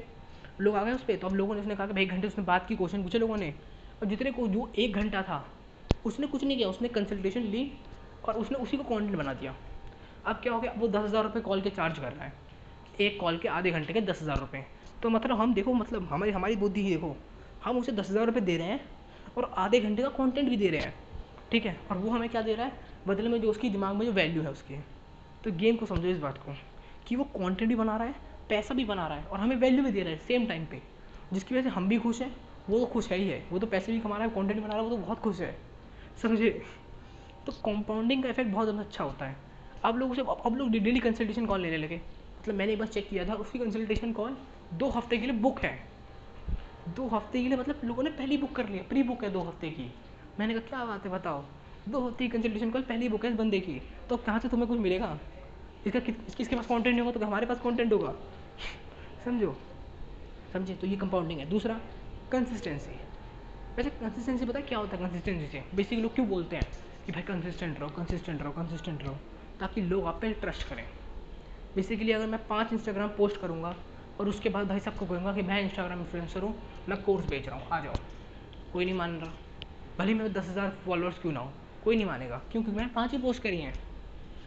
लोग आ गए उस पर तो अब लोगों ने उसने कहा कि, भाई घंटे उसने बात की क्वेश्चन पूछे लोगों ने। और जितने को, जो एक घंटा था, उसने कुछ नहीं किया। उसने कंसल्टेशन ली और उसने उसी को कॉन्टेंट बना दिया। अब क्या हो गया? वो दस हज़ार रुपये कॉल के चार्ज कर रहा है। एक कॉल के आधे घंटे के दस हज़ार रुपये तो मतलब हम देखो मतलब हमारी हमारी बुद्धि ही देखो। हम उसे दस हज़ार रुपये दे रहे हैं और आधे घंटे का कॉन्टेंट भी दे रहे हैं। ठीक है? और वो हमें क्या दे रहा है? बदले में जो उसकी दिमाग में जो वैल्यू है उसकी। तो गेम को समझो इस बात को, कि वो कंटेंट भी बना रहा है, पैसा भी बना रहा है, और हमें वैल्यू भी दे रहा है सेम टाइम पे। जिसकी वजह से हम भी खुश हैं, वो तो खुश है ही है। वो तो पैसे भी कमा रहा है कंटेंट बना रहा है, वो तो बहुत खुश है। समझे? तो कंपाउंडिंग का इफ़ेक्ट बहुत ज़्यादा अच्छा होता है। अब लोग उसे, अब लोग डेली कंसल्टेशन कॉल लेने लगे। मतलब मैंने एक बार चेक किया था, उसकी कंसल्टेशन कॉल दो हफ़्ते के लिए बुक है। दो हफ़्ते के लिए मतलब लोगों ने पहली बुक कर लिया प्री बुक है दो हफ़्ते की। मैंने कहा, क्या बात है, बताओ। दो हफ़्ते की कंसल्टेशन कॉल पहली बुक है, इस बंदे की। तो कहाँ से तुम्हें कुछ मिलेगा? इसका किस किसके पास कंटेंट होगा तो हमारे पास कॉन्टेंट होगा? समझो। समझे? तो ये कंपाउंडिंग है। दूसरा कंसिस्टेंसी वैसे कंसिस्टेंसी पता है क्या होता है कंसिस्टेंसी से? बेसिकली लोग क्यों बोलते हैं कि भाई कंसिस्टेंट रहो कंसिस्टेंट रहो कंसिस्टेंट रहो? ताकि लोग आप पे ट्रस्ट करें। बेसिकली अगर मैं पाँच इंस्टाग्राम पोस्ट करूँगा, और उसके बाद भाई सबको कहूँगा कि मैं इंस्टाग्राम इन्फ्लुएंसर हूँ, मैं कोर्स बेच रहा हूँ, आ जाओ। कोई नहीं मान रहा। भले मैं दस हज़ार फॉलोअर्स क्यों ना हो, कोई नहीं मानेगा क्योंकि मैंने पाँच ही पोस्ट करी हैं।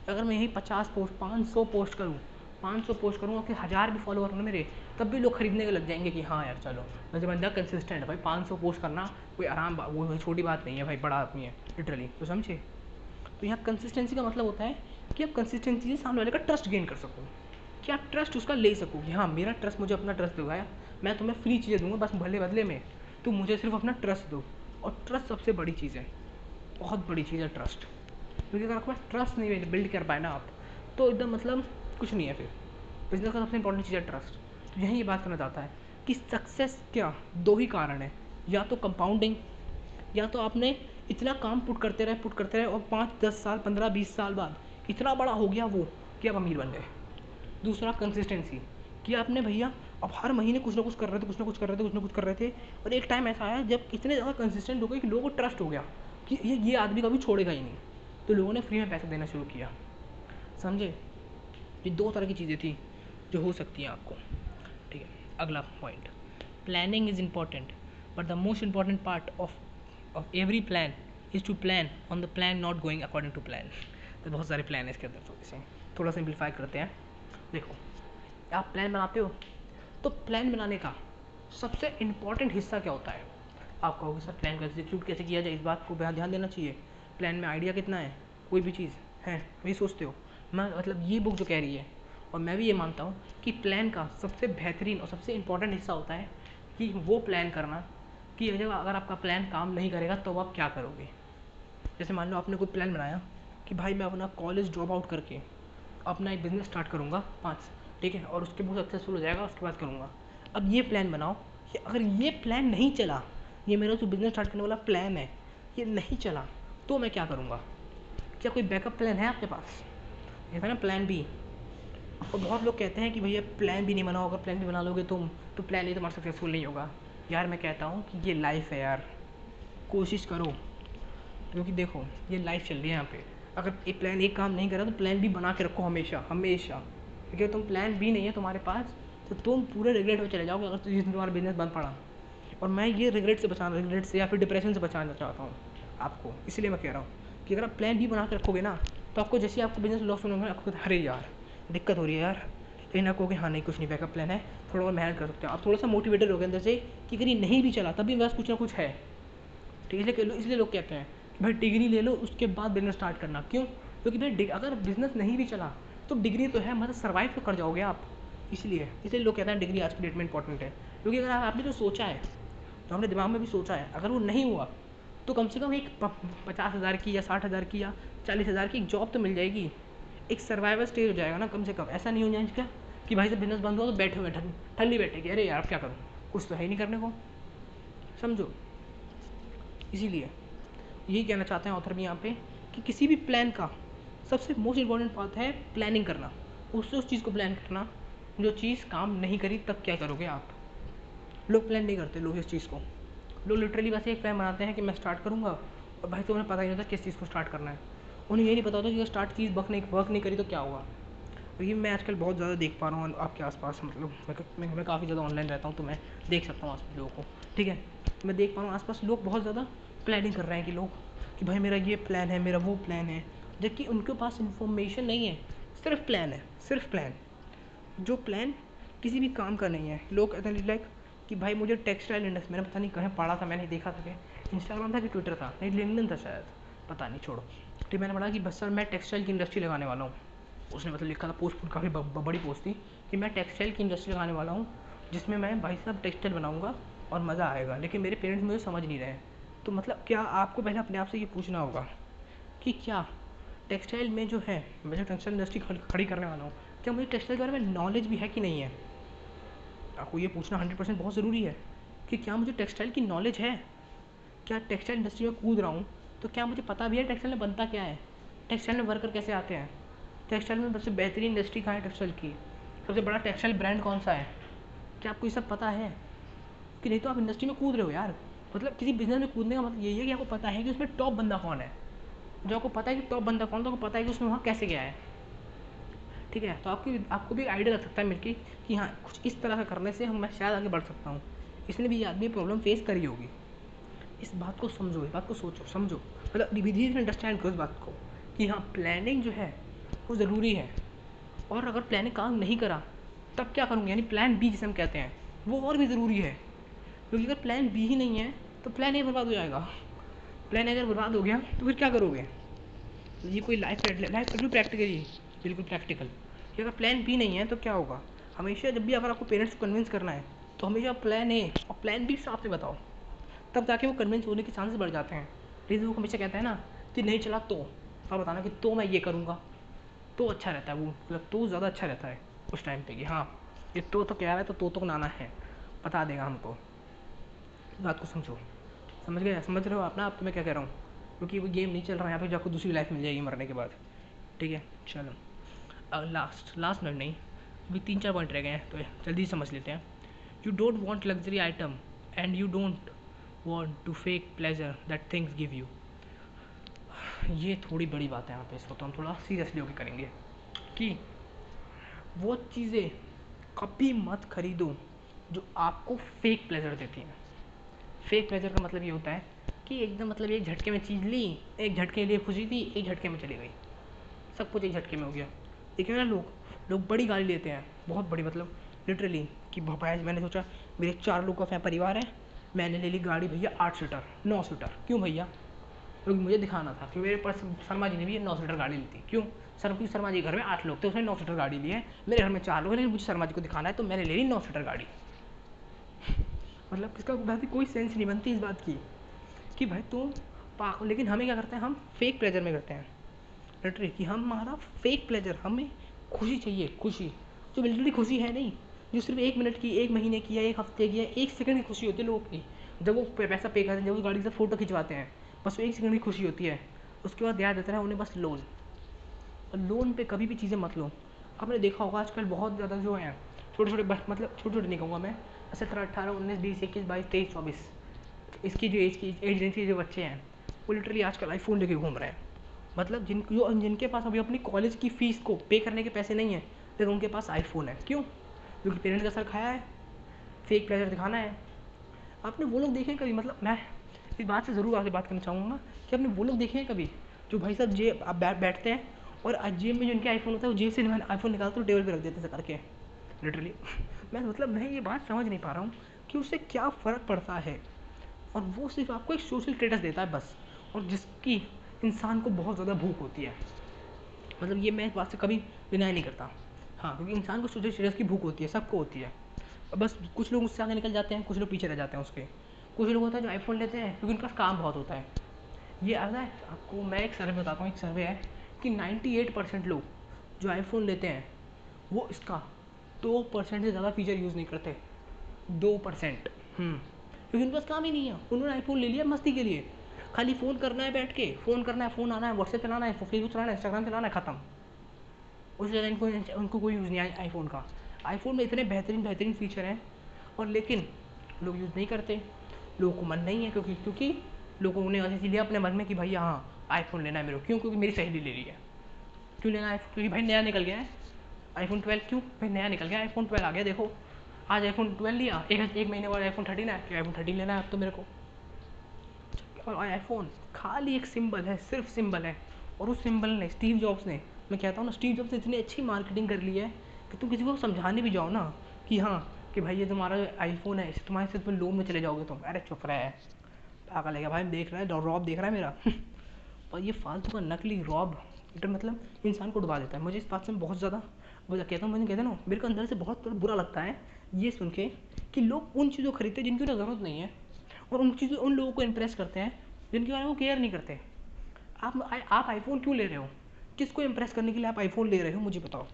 अगर मैं यही पचास पोस्ट पाँच सौ पोस्ट करूँ, पाँच सौ पोस्ट करूँ कि हज़ार भी फॉलोअर ना मेरे, तब भी लोग खरीदने के लग जाएँगे कि हाँ यार चलो वैसे बंदा कंसिस्टेंट है भाई, पाँच सौ पोस्ट करना कोई आराम वो छोटी बात नहीं है भाई, बड़ा आदमी है लिटरली तो समझे? तो यहाँ कंसिस्टेंसी का मतलब होता है कि आप कंसिस्टेंसी से सामने वाले का ट्रस्ट गेन कर सको। कि आप ट्रस्ट उसका ले सको? कि हाँ मेरा ट्रस्ट मुझे अपना ट्रस्ट दिखाया मैं तुम्हें फ्री चीज़ें दूँगा, बस भले बदले में, तुम मुझे सिर्फ़ अपना ट्रस्ट दो। और ट्रस्ट सबसे बड़ी चीज़ है। बहुत बड़ी चीज़ है ट्रस्ट क्योंकि अगर आपके पास ट्रस्ट नहीं बिल्ड कर पाए ना आप तो एकदम मतलब कुछ नहीं है फिर। बिज़नेस का सबसे इंपॉर्टेंट चीज़ है ट्रस्ट तो यही ये बात करना चाहता है कि सक्सेस क्या? दो ही कारण है। या तो कंपाउंडिंग या तो आपने इतना काम पुट करते रहे पुट करते रहे, और पाँच, दस साल, पंद्रह, बीस साल बाद इतना बड़ा हो गया वो कि आप अमीर बन गए। दूसरा कंसिस्टेंसी कि आपने भैया अब हर महीने कुछ ना कुछ कर रहे थे, कुछ ना कुछ कर रहे थे, कुछ ना कुछ कर रहे थे। और एक टाइम ऐसा आया जब इतने ज़्यादा कंसिस्टेंट हो गए कि लोगों को ट्रस्ट हो गया कि ये ये आदमी कभी छोड़ेगा ही नहीं। तो लोगों ने फ्री में पैसा देना शुरू किया। समझे? ये दो तरह की चीज़ें थी जो हो सकती हैं आपको। ठीक है, अगला point planning is important but the most important part of of every plan is to plan on the plan not going according to plan तो बहुत सारे प्लान है इसके अंदर थोड़े से थोड़ा सिंप्लीफाई करते हैं। देखो, आप प्लान बनाते हो तो प्लान बनाने का सबसे इंपॉर्टेंट हिस्सा क्या होता है? आप कहोगे, सर प्लान का एग्जीक्यूट कैसे किया जाए? इस बात को ध्यान देना चाहिए। प्लान में आइडिया कितना है? कोई भी चीज़ है, वही सोचते हो। मैं मतलब ये बुक जो कह रही है, और मैं भी ये मानता हूँ कि प्लान का सबसे बेहतरीन और सबसे इंपॉर्टेंट हिस्सा होता है कि वो प्लान करना कि जब अगर आपका प्लान काम नहीं करेगा तो आप क्या करोगे? जैसे मान लो आपने कोई प्लान बनाया कि, भाई, मैं अपना कॉलेज ड्रॉप आउट करके अपना एक बिज़नेस स्टार्ट करूँगा पाँच ठीक है, और उसके बहुत सक्सेसफुल हो जाएगा, उसके बाद करूँगा अब ये प्लान बनाओ कि अगर ये प्लान नहीं चला, ये मेरा जो बिज़नेस स्टार्ट करने वाला प्लान है, ये नहीं चला तो मैं क्या करूँगा? क्या कोई बैकअप प्लान है आपके पास? ये था ना प्लान बी और बहुत लोग कहते हैं कि भैया प्लान भी नहीं बनाओ, अगर प्लान भी बना लोगे तुम तो प्लान ही तुम्हारा सक्सेसफुल नहीं होगा। यार, मैं कहता हूँ कि ये लाइफ है यार। कोशिश करो। क्योंकि देखो, ये लाइफ चल रही है यहाँ पे। अगर एक प्लान एक काम नहीं करा तो प्लान भी बना के रखो हमेशा हमेशा। क्योंकि तुम प्लान भी नहीं है तुम्हारे पास तो तुम पूरे रिग्रेट में चले जाओगे अगर दिन तुम्हारा बिज़नेस बंद पड़ा। और मैं ये रिग्रेट से बचाना रिग्रेट से या फिर डिप्रेशन से बचाना चाहता हूँ आपको। इसलिए मैं कह रहा हूँ कि अगर आप प्लान भी बना के रखोगे ना तो आपको जैसे आपको बिज़नेस लॉस होने आपको अरे यार, दिक्कत हो रही है यार। कहीं ना कि हाँ नहीं, कुछ नहीं बैकअप प्लान है। थोड़ा और मेहनत कर सकते हो। आप थोड़ा सा मोटिवेटेड हो गए अंदर से कि अगर ये नहीं भी चला तभी बस कुछ ना कुछ है। ठीक है, इसलिए इसलिए लोग कहते हैं, भाई डिग्री ले लो, उसके बाद बिज़नेस स्टार्ट करना। क्यों? क्योंकि भाई अगर बिज़नेस नहीं भी चला तो डिग्री तो है मतलब सर्वाइव तो कर जाओगे आप। इसलिए इसलिए लोग कहते हैं डिग्री आज की डेट में इंपॉर्टेंट है। क्योंकि अगर आपने जो सोचा है तो हमने दिमाग में भी सोचा है, अगर वो नहीं हुआ तो कम से कम एक पचास हज़ार की या साठ हज़ार की या चालीस हज़ार की एक जॉब तो मिल जाएगी। एक सर्वाइवल स्टेज हो जाएगा ना कम से कम। ऐसा नहीं हो जाए क्या कि भाई जब बिज़नेस बंद हुआ तो बैठे हुए, ठंडी बैठे कि, अरे यार क्या करूँ? कुछ तो है ही नहीं करने को। समझो? इसीलिए यही कहना चाहते हैं ऑथर भी यहाँ पे कि किसी भी प्लान का सबसे मोस्ट इंपॉर्टेंट बात है प्लानिंग करना। उससे उस चीज़ को प्लान करना जो चीज़ काम नहीं करी तब क्या करोगे आप? लोग प्लान नहीं करते लोग इस चीज़ को। लोग लिटरली वैसे एक प्लान बनाते हैं कि मैं स्टार्ट करूँगा और भाई तो उन्हें पता ही नहीं होता किस चीज़ को स्टार्ट करना है। उन्हें ये नहीं पता होता कि अगर स्टार्ट चीज़ वर्क नहीं वर्क नहीं करी तो क्या होगा और ये मैं आजकल बहुत ज़्यादा देख पा रहा हूँ आपके आसपास मतलब मैं मैं, काफ़ी ज़्यादा ऑनलाइन रहता हूँ तो मैं देख सकता हूँ आस लोगों को ठीक है? मैं देख पा रहा हूँ आसपास लोग बहुत ज़्यादा प्लानिंग कर रहे हैं कि लोग कि भाई मेरा ये प्लान है मेरा वो प्लान है। जबकि उनके पास इंफॉर्मेशन नहीं है, सिर्फ़ प्लान है, सिर्फ़ प्लान जो प्लान किसी भी काम का नहीं है। लोग कहते हैं लाइक कि भाई मुझे टेक्सटाइल इंडस्ट्री मैंने पता नहीं कहीं पढ़ा था, मैंने देखा था कि इंस्टाग्राम था कि ट्विटर था, नहीं लिंकडिन था शायद, पता नहीं, छोड़ो। तो मैंने पढ़ा कि बस सर, मैं टेक्सटाइल की इंडस्ट्री लगाने वाला हूँ। उसने मतलब लिखा था पोस्ट काफ़ी बड़ी पोस्ट थी कि मैं टेक्सटाइल की इंडस्ट्री लगाने वाला हूँ, जिसमें मैं भाई साहब टेक्सटाइल बनाऊँगा और मज़ा आएगा। लेकिन मेरे पेरेंट्स मुझे समझ नहीं रहे हैं। तो मतलब क्या आपको पहले अपने आप से ये पूछना होगा कि क्या टेक्सटाइल में जो है, मैं जो टेक्सटाइल इंडस्ट्री खड़ी करने वाला हूँ, क्या मुझे टेक्सटाइल के बारे में नॉलेज भी है कि नहीं है? आपको ये पूछना हंड्रेड परसेंट बहुत ज़रूरी है कि क्या मुझे टेक्सटाइल की नॉलेज है? क्या टेक्सटाइल इंडस्ट्री में कूद रहा हूँ? तो क्या मुझे पता भी है टेक्सटाइल में बनता क्या है? टेक्सटाइल में वर्कर कैसे आते हैं? टेक्सटाइल में सबसे बेहतरीन इंडस्ट्री कहाँ है टेक्सटाइल की? सबसे बड़ा टेक्सटाइल ब्रांड कौन सा है? क्या आपको ये सब पता है? कि नहीं तो आप इंडस्ट्री में कूद रहे हो यार। मतलब किसी बिज़नेस में कूदने का मतलब यही है कि आपको पता है कि उसमें टॉप बंदा कौन है। जो आपको पता है कि टॉप बंदा कौन तो आपको पता है कि उसमें वहाँ कैसे गया है। ठीक है? तो आपकी, आपको भी आइडिया लग सकता है मिलकर कि हाँ कुछ इस तरह का करने से हम, मैं शायद आगे बढ़ सकता हूँ। इसलिए भी ये आदमी प्रॉब्लम फेस करी होगी। इस बात को समझो, इस बात को सोचो, समझो। मतलब धीरे धीरे अंडरस्टैंड करो इस बात को, कि हाँ प्लानिंग जो है, वो ज़रूरी है। और अगर प्लानिंग काम नहीं करा, तब क्या करूँगी? यानी प्लान बी जिसे हम कहते हैं, वो और भी ज़रूरी है। क्योंकि अगर प्लान बी ही नहीं है तो प्लान ए बर्बाद हो जाएगा। प्लान अगर बर्बाद हो गया तो फिर क्या करोगे? ये कोई लाइफ लाइफ बिल्कुल प्रैक्टिकली बिल्कुल प्रैक्टिकल कि अगर प्लान बी नहीं है तो क्या होगा? हमेशा जब भी अगर आपको पेरेंट्स को कन्विंस करना है तो हमेशा प्लान ए और प्लान बी साथ में बताओ। तब जाके वो कन्विंस होने के चांसेस बढ़ जाते हैं। लेकिन वो हमेशा कहता है ना, कि नहीं चला तो। आप बताना कि तो मैं ये करूँगा। तो अच्छा रहता है वो। मतलब तो ज़्यादा अच्छा रहता है उस टाइम पे कि हाँ ये तो तो कह रहा है तो तो तो नाना है। बता देगा हमको। बात को समझो। समझ गए? समझ रहे हो आप ना? आप तो मैं क्या कह रहा हूँ? क्योंकि वो गेम नहीं चल रहा है यहाँ पे आपको दूसरी लाइफ मिल जाएगी मरने के बाद। ठीक है? चलो। अब लास्ट लास्ट मिनट नहीं। अभी तीन चार पॉइंट रह गए हैं तो जल्दी समझ लेते हैं। You don't want luxury item and you don't want to fake pleasure that things give you ये थोड़ी बड़ी बात है यहाँ पे, इसको तो हम थोड़ा सीरियसली होकर करेंगे। कि वो चीज़ें कभी मत खरीदो जो आपको फेक प्लेजर देती हैं। फेक प्लेजर का मतलब ये होता है कि एकदम मतलब एक झटके में चीज़ ली, एक झटके लिए खुशी थी, एक झटके में चली गई। सब कुछ एक झटके में हो गया। देखिए ना लोग लोग बड़ी गाड़ी लेते हैं, बहुत बड़ी मतलब लिटरली कि भैया मैंने सोचा मेरे चार लोग का परिवार है, मैंने ले ली गाड़ी भैया, आठ सीटर, नौ सीटर। क्यों भैया? क्योंकि मुझे दिखाना था, क्योंकि मेरे पास शर्मा जी ने भी नौ सीटर गाड़ी ली थी। क्यों? सर क्योंकि शर्मा जी घर में आठ लोग थे, उसने नौ सीटर गाड़ी ली है, मेरे घर में चार लोग हैं, लेकिन मुझे शर्मा जी को दिखाना है तो मैंने ले ली नौ सीटर गाड़ी। मतलब इसका बात कोई सेंस नहीं बनती इस बात की कि भाई तुम पाक लेकिन हमें क्या करते हैं, हम फेक प्लेजर में करते हैं। लिटरली कि हम हमारा फेक प्लेजर हमें खुशी चाहिए, खुशी। जो लिटरली खुशी है नहीं, जो सिर्फ़ एक मिनट की, एक महीने की या एक हफ़्ते की या एक सेकंड की खुशी होती है लोगों की। जब वो पैसा पे करते हैं, जब वो गाड़ी से फ़ोटो खिंचवाते हैं, बस वो एक सेकंड की खुशी होती है। उसके बाद याद देता है उन्हें बस लोन और लोन पे कभी भी चीज़ें मत लो। आपने देखा होगा आजकल बहुत ज़्यादा जो है छोटे छोटे मतलब छोटे छोटे नहीं कहूँगा मैं सत्रह अट्ठारह उन्नीस, बीस, इक्कीस, बाईस, तेईस, चौबीस। इसकी जो एज की एज रेंज के जो बच्चे हैं, वो लिटरली आजकल आईफोन लेके घूम रहे हैं। मतलब जिन, जो, जिनके पास अभी अपनी कॉलेज की फ़ीस को पे करने के पैसे नहीं हैं लेकिन उनके पास आईफोन है। क्यों? क्योंकि पेरेंट्स का सर खाया है फेक प्लेजर दिखाना है। आपने वो लोग देखे कभी? मतलब मैं इस बात से ज़रूर आगे बात करना चाहूँगा कि आपने वो लोग देखे हैं कभी, जो भाई साहब जेब, आप बैठते हैं और जेब में जो उनके आईफोन होता है, वो जेब से आईफोन निकालते तो टेबल पर रख देते हैं करके। लिटरली मैं मतलब मैं ये बात समझ नहीं पा रहा हूँ कि उससे क्या फ़र्क पड़ता है। और वो सिर्फ़ आपको एक सोशल स्टेटस देता है बस, और जिसकी इंसान को बहुत ज़्यादा भूख होती है। मतलब ये मैं इस बात से कभी डिनाई नहीं करता। हाँ क्योंकि इंसान को सोशल स्टेटस की भूख होती है, सबको होती है। बस कुछ लोग उससे आगे निकल जाते हैं, कुछ लोग पीछे रह जाते हैं उसके। कुछ लोग होता है जो आईफोन लेते हैं, क्योंकि उनका काम बहुत होता है। ये आता है, आपको मैं एक सर्वे बताता हूँ, एक सर्वे है कि 98 परसेंट लोग जो आईफोन लेते हैं, वो इसका दो परसेंट से ज़्यादा फीचर यूज़ नहीं करते। दो परसेंट। हम्म। क्योंकि उनके पास काम ही नहीं है। उन्होंने आईफोन ले लिया मस्ती के लिए। खाली फ़ोन करना है बैठ के फ़ोन करना है फ़ोन आना है व्हाट्सएप चलाना है फेसबुक चलाना है इंस्टाग्राम चलाना है ख़त्म। उस जगह इनको उनको कोई यूज़ नहीं आया आईफोन का। आईफोन में इतने बेहतरीन बेहतरीन फीचर हैं और लेकिन लोग यूज़ नहीं करते। लोगों को मन नहीं है क्योंकि क्योंकि लोगों ने ऐसे लिया अपने मन में कि भैया हाँ आईफोन लेना है मेरे को। क्यों? क्योंकि मेरी सहेली ले रही है। क्यों लेना है? क्योंकि भाई नया निकल गया है। आईफोन ट्वेल्व क्यों? भाई नया निकल गया आईफोन ट्वेल्व आ गया देखो। आज आईफोन ट्वेल्व लिया, एक एक महीने बाद आईफोन थर्टीन आया आईफोन थर्टीन लेना है अब तो मेरे को। और आईफोन खाली एक सिंबल है, सिर्फ़ सिंबल है। और उस सिंबल ने स्टीव जॉब्स ने, मैं कहता हूँ ना स्टीव जॉब्स ने इतनी अच्छी मार्केटिंग कर ली है कि तुम किसी को समझाने भी जाओ ना कि हाँ कि भाई ये तुम्हारा आईफोन है, इसे तुम्हारे से तुम लोन में चले जाओगे तुम। अरे चुप रहा। है पागल है भाई? देख रहा है रॉब देख रहा है मेरा। और ये फालतू का नकली रॉब मतलब इंसान को डुबा देता है। मुझे इस बात से बहुत ज़्यादा वो कहता हूँ, मैंने कहता ना, मेरे को अंदर से बहुत बुरा लगता है ये सुन के कि लोग उन चीज़ों को खरीदते हैं जिनकी उन्हें ज़रूरत नहीं है और उन चीज़ों, उन लोगों को इम्प्रेस करते हैं जिनके बारे में वो केयर नहीं करते। आप आप आईफोन क्यों ले रहे हो? किसको इम्प्रेस करने के लिए आप आईफोन ले रहे हो, मुझे बताओ।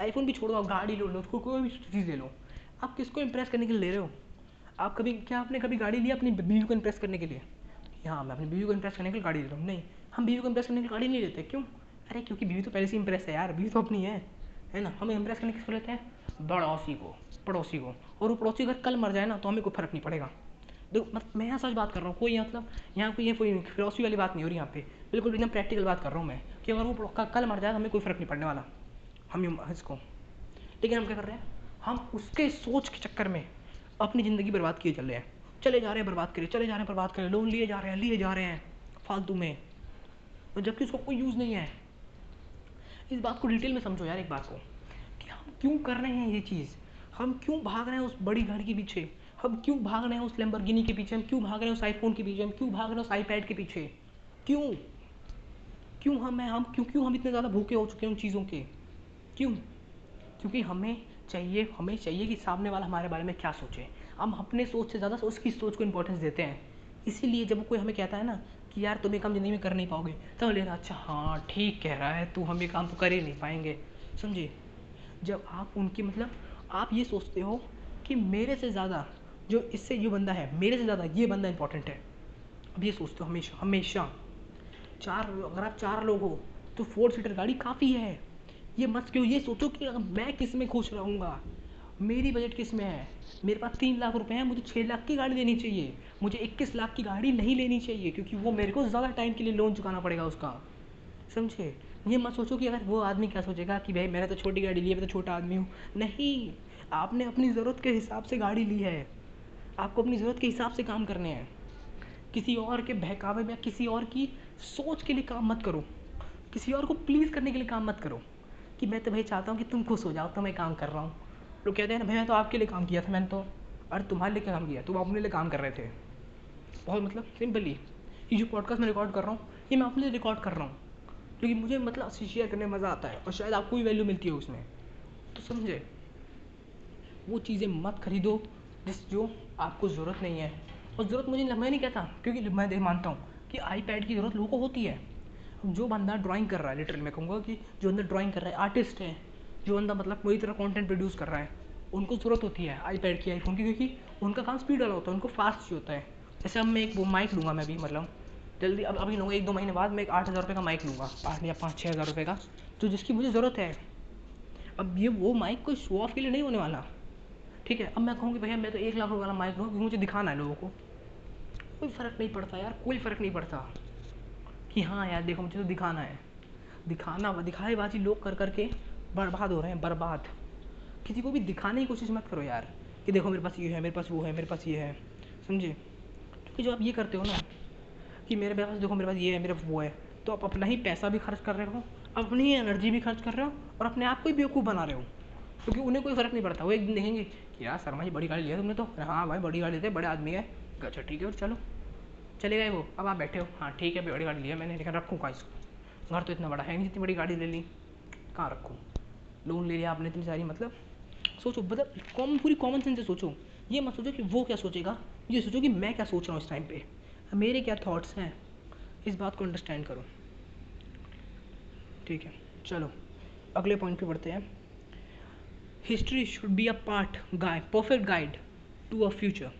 आईफोन भी छोड़ो, आप गाड़ी लो लो कोई भी चीज़ ले लो। आप किसको इम्प्रेस करने के लिए ले रहे हो? आप कभी, क्या आपने कभी गाड़ी लिया अपनी बीवी को इम्प्रेस करने के लिए? हाँ मैं अपनी बीवी को इम्प्रेस करने के लिए गाड़ी ले रहा हूँ। नहीं, हम बीवी को इम्प्रेस करने के लिए गाड़ी नहीं लेते, क्यों? अरे, क्योंकि बीवी तो पहले से इम्प्रेस है यार, बीवी तो अपनी है। है ना? हम इम्प्रेस करने किसको लेते हैं? पड़ोसी को पड़ोसी को। और वो पड़ोसी अगर कल मर जाए ना तो हमें कोई फ़र्क नहीं पड़ेगा। देखो मतलब मैं यहाँ सच बात कर रहा हूँ, कोई मतलब यहाँ कोई ये कोई फिलोसफी वाली बात नहीं हो रही यहाँ पे। बिल्कुल एकदम प्रैक्टिकल बात कर रहा हूँ मैं, कि अगर वो कल मर जाए तो हमें कोई फ़र्क नहीं पड़ने वाला। हम इसको। लेकिन हम क्या कर रहे हैं? हम उसके सोच के चक्कर में अपनी ज़िंदगी बर्बाद किए चल रहे हैं। चले जा रहे हैं बर्बाद करें चले जा रहे हैं बर्बाद करें लोन लिए जा रहे हैं, लिए जा रहे हैं, फालतू में। जबकि उसको कोई यूज़ नहीं है। इस बात को डिटेल में समझो यार, एक बात को। कि हम क्यों कर रहे हैं ये चीज़? हम क्यों भाग रहे हैं उस बड़ी गाड़ी के पीछे? हम क्यों भाग रहे हैं उस लेम्बरगिनी के पीछे? हम क्यों भाग रहे हैं उस आईफोन के पीछे? हम क्यों भाग रहे हैं उस आईपैड के पीछे? क्यों? क्यों हम हम क्यों क्यों हम इतने ज़्यादा भूखे हो चुके हैं उन चीज़ों के? क्यों? क्योंकि हमें चाहिए हमें चाहिए कि सामने वाला हमारे बारे में क्या सोचे। हम अपने सोच से ज़्यादा उसकी सोच को इम्पोर्टेंस देते हैं। इसीलिए जब कोई हमें कहता है ना कि यार तुम ये काम ज़िंदगी में कर नहीं पाओगे। तो लेना अच्छा हाँ ठीक कह रहा है, तू हम ये काम तो कर ही नहीं पाएँगे। समझिए जब आप उनकी मतलब आप ये सोचते हो कि मेरे से ज़्यादा जो इससे ये बंदा है, मेरे से ज़्यादा ये बंदा इंपॉर्टेंट है, अब ये सोचते हो हमेशा हमेशा। चार, अगर आप चार लोग हो तो फोर सीटर गाड़ी काफ़ी है। ये मत क्यों, ये सोचो कि मैं किसमें खुश रहूँगा? मेरी बजट किसमें है? मेरे पास तीन लाख रुपए हैं, मुझे छः लाख की गाड़ी लेनी चाहिए। मुझे इक्कीस लाख की गाड़ी नहीं लेनी चाहिए, क्योंकि वो मेरे को ज़्यादा टाइम के लिए लोन चुकाना पड़ेगा उसका। समझे? ये मत सोचो कि अगर वो आदमी क्या सोचेगा कि भाई, मैंने तो छोटी गाड़ी ली है, मैं तो छोटा आदमी हूँ। नहीं, आपने अपनी ज़रूरत के हिसाब से गाड़ी ली है। आपको अपनी ज़रूरत के हिसाब से काम करने हैं। किसी और के बहकावे में, किसी और की सोच के लिए काम मत करो। किसी और को प्लीज़ करने के लिए काम मत करो कि मैं तो भाई चाहता हूँ कि तुम खुश हो जाओ तो मैं काम कर रहा हूँ। लोग कहते हैं ना मैं तो आपके लिए काम किया था मैंने तो। अरे, तुम्हारे लिए काम किया? तुम अपने लिए काम कर रहे थे। बहुत मतलब सिंपली, ये जो पॉडकास्ट मैं रिकॉर्ड कर रहा हूँ, ये मैं अपने लिए रिकॉर्ड कर रहा हूँ। क्योंकि मुझे मतलब शेयर करने में मज़ा आता है और शायद आपको भी वैल्यू मिलती है उसमें। तो समझे? वो चीज़ें मत खरीदो जिस जो आपको ज़रूरत नहीं है। और ज़रूरत मुझे मैं नहीं कहता, क्योंकि मैं देख मानता हूँ कि आईपैड की ज़रूरत लोगों को होती है। जो बंदा ड्राइंग कर रहा है लिटरली मैं कहूँगा कि जो अंदर ड्राइंग कर रहा है आर्टिस्ट है। जो बंदा मतलब कोई तरह कंटेंट प्रोड्यूस कर रहा है, उनको ज़रूरत होती है आईपैड की आईफोन की, क्योंकि उनका काम स्पीड वाला होता है, उनको फास्ट चाहिए होता है। जैसे अब मैं एक वो माइक लूँगा मैं भी मतलब जल्दी, अब, अभी लूँगा, एक दो महीने बाद मैं एक आठ हज़ार रुपये का माइक लूँगा, आठ या पाँच छः हज़ार रुपये का तो जिसकी मुझे ज़रूरत है। अब ये वो माइक कोई शो ऑफ़ के लिए नहीं होने वाला। ठीक है, अब मैं कहूँ कि भैया, मैं तो एक लाख रुपये वाला माइक लूँ मुझे दिखाना है लोगों को। कोई फ़र्क नहीं पड़ता यार, कोई फ़र्क नहीं पड़ता कि हाँ यार, देखो, मुझे तो दिखाना है। दिखाना दिखाएबाजी लोग कर करके बर्बाद हो रहे हैं, बर्बाद। किसी को भी दिखाने की कोशिश मत करो यार, कि देखो मेरे पास ये है, मेरे पास वो है, मेरे पास ये है। समझे? क्योंकि जो आप ये करते हो ना, कि मेरे पास, देखो मेरे पास ये है, मेरे पास वो है तो आप अपना ही पैसा भी खर्च कर रहे हो, अपनी ही एनर्जी भी खर्च कर रहे हो, और अपने आप को ही बेवकूफ़ बना रहे हो। क्योंकि उन्हें कोई फ़र्क नहीं पड़ता, वो एक दिन देखेंगे कि यार, शर्मा जी, बड़ी गाड़ी लिया तुमने तो। हाँ भाई, बड़ी गाड़ी थे बड़े आदमी है। अच्छा ठीक है, और चलो। चले गए वो, अब आप बैठे हो। हाँ ठीक है, बड़ी गाड़ी लिया मैंने, लेकिन रखूँ कहाँ इसको? घर तो इतना बड़ा है नहीं जितनी बड़ी गाड़ी ले ली। कहाँ रखूँ? लोन ले लिया आपने इतनी सारी मतलब सोचो मतलब कॉमन पूरी कॉमन सेंस से सोचो। ये मत सोचो कि वो क्या सोचेगा, ये सोचो कि मैं क्या सोच रहा हूँ इस टाइम पे। मेरे क्या थॉट्स हैं? इस बात को अंडरस्टैंड करो। ठीक है, चलो, अगले पॉइंट पे बढ़ते हैं। History should be a part guide perfect guide to a future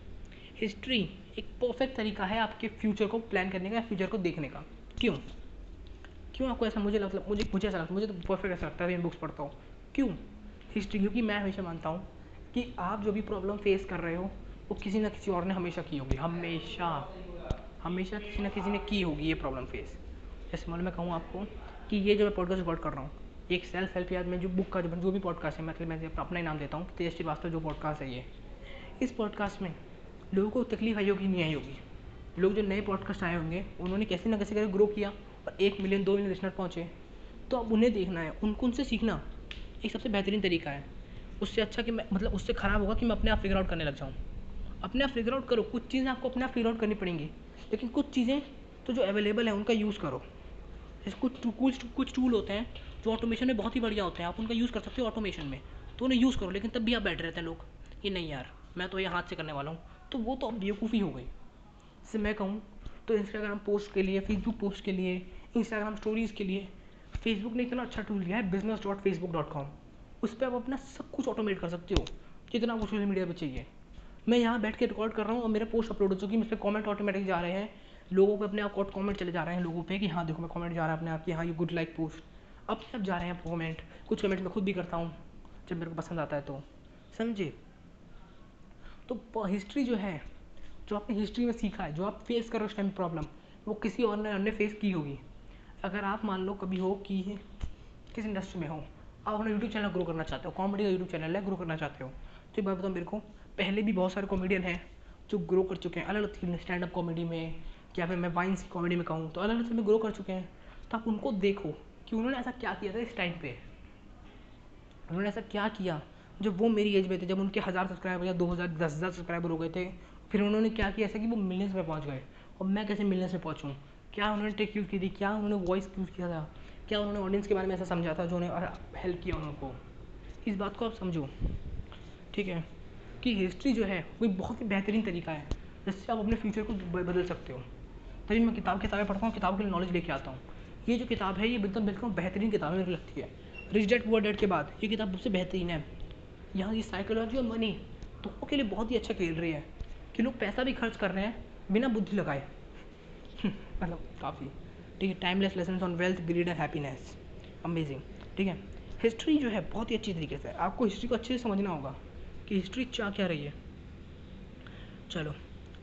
history एक परफेक्ट तरीका है आपके फ्यूचर को प्लान करने का फ्यूचर को देखने का। क्यों? क्यों आपको ऐसा मुझे मतलब मुझे मुझे ऐसा लगता, मुझे तो परफेक्ट ऐसा लगता है बुक्स पढ़ता हूँ। क्यों? हिस्ट्री क्योंकि मैं हमेशा मानता हूँ कि आप जो भी प्रॉब्लम फेस कर रहे हो, वो किसी ना किसी और ने हमेशा की होगी। हमेशा। हमेशा किसी ना किसी ने की होगी ये प्रॉब्लम फेस जैसे मतलब मैं कहूँ आपको कि ये जो मैं पॉडकास्ट रिकॉर्ड कर रहा हूँ, एक सेल्फ हेल्प या मैं जो बुक का, जो जो भी पॉडकास्ट है मतलब मैं अपना ही नाम देता हूँ तेज श्रीवास्तव जो पॉडकास्ट है ये। इस पॉडकास्ट में लोगों को तकलीफ़ आई होगी, नहीं आई होगी? लोग जो नए पॉडकास्ट आए होंगे, उन्होंने कैसे ना कैसे करके ग्रो किया और एक मिलियन दो मिलियन लिसनर पहुँचे। तो अब उन्हें देखना है, उनको उनसे सीखना। एक सबसे बेहतरीन तरीका है। उससे अच्छा कि मैं मतलब उससे ख़राब होगा कि मैं अपने आप फिगर आउट करने लग जाऊँ। अपने आप फिगर आउट करो, कुछ चीज़ें आपको अपने आप फिगर आउट करनी पड़ेंगी। लेकिन कुछ चीज़ें तो जो अवेलेबल है, उनका यूज़ करो। जैसे कुछ कुछ कुछ टूल होते हैं, जो ऑटोमेशन में बहुत ही बढ़िया होते हैं। आप उनका यूज़ कर सकते हो ऑटोमेशन में। तो उन्हें यूज़ करो, लेकिन तब भी आप बैठे रहते हैं लोग कि नहीं यार, मैं तो ये हाथ से करने वाला हूँ। तो वो तो अब बेवकूफ़ी हो गई। जैसे मैं कहूँ तो इंस्टाग्राम पोस्ट के लिए फेसबुक पोस्ट के लिए इंस्टाग्राम स्टोरीज़ के लिए फेसबुक ने इतना अच्छा टूल दिया है business dot Facebook dot com उस पर आप अपना सब कुछ ऑटोमेट कर सकते हो, जितना आपको सोशल मीडिया पर चाहिए। मैं यहाँ बैठ के रिकॉर्ड कर रहा हूँ और मेरे पोस्ट अपलोड हो चुकी है मुझ पर कॉमेंट ऑटोमेटिक जा रहे हैं। लोगों को अपने आप कॉमेंट चले जा रहे हैं लोगों पे कि हाँ देखो, मैं कॉमेंट जा रहा है अपने आप कि हाँ ये गुड लाइक पोस्ट अपने आप जा रहे हैं कॉमेंट कुछ कमेंट मैं खुद भी करता हूँ, जब मेरे को पसंद आता है तो। समझे? तो हिस्ट्री जो है, जो आपने हिस्ट्री में सीखा है, जो आप फेस करो उस टाइम प्रॉब्लम वो किसी और ने अन्य फेस की होगी। अगर आप मान लो कभी हो कि किस इंडस्ट्री में हो, आप अपना यूट्यूब चैनल ग्रो करना चाहते हो कॉमेडी का यूट्यूब चैनल है ग्रो करना चाहते हो तो एक बात बताओ मेरे को, पहले भी बहुत सारे कॉमेडियन हैं जो ग्रो कर चुके हैं, अलग अलग स्टैंड अप कॉमेडी में, या फिर मैं वाइन्स कॉमेडी में कहूँ तो अलग अलग में ग्रो कर चुके हैं। तो आप उनको देखो कि उन्होंने ऐसा क्या किया था इस टाइम पे। उन्होंने ऐसा क्या किया जब वो मेरी एज में थे, जब उनके हज़ार सब्सक्राइबर या दो हज़ार, दस हज़ार सब्सक्राइबर हो गए थे, फिर उन्होंने क्या किया, ऐसा कि वो मिलियंस में पहुँच गए, और मैं कैसे मिलियंस में पहुँचूँ? क्या उन्होंने टेक यूज़ की थी? क्या उन्होंने वॉइस यूज़ किया था? क्या उन्होंने ऑडियंस के बारे में ऐसा समझा था जो उन्हें हेल्प किया उनको इस बात को आप समझो। ठीक है? कि हिस्ट्री जो है, वो बहुत ही बेहतरीन तरीका है, जिससे आप अपने फ्यूचर को बदल सकते हो। तभी मैं किताब किताबें पढ़ता हूँ, किताब के नॉलेज लेके आता हूँ। ये जो किताब है, ये बिल्कुल बिल्कुल बेहतरीन किताब मेरे लगती है। रिच डेट पुअर डेट के बाद ये किताब सबसे बेहतरीन है। यहाँ की साइकोलॉजी और मनी दोनों के लिए बहुत ही अच्छा खेल रही है कि लोग पैसा भी खर्च कर रहे हैं, बिना बुद्धि लगाए। मतलब काफ़ी, ठीक है timeless lesson on wealth greed and happiness amazing ठीक है? हिस्ट्री जो है बहुत ही अच्छी तरीके से, आपको हिस्ट्री को अच्छे से समझना होगा कि हिस्ट्री क्या क्या रही है। चलो,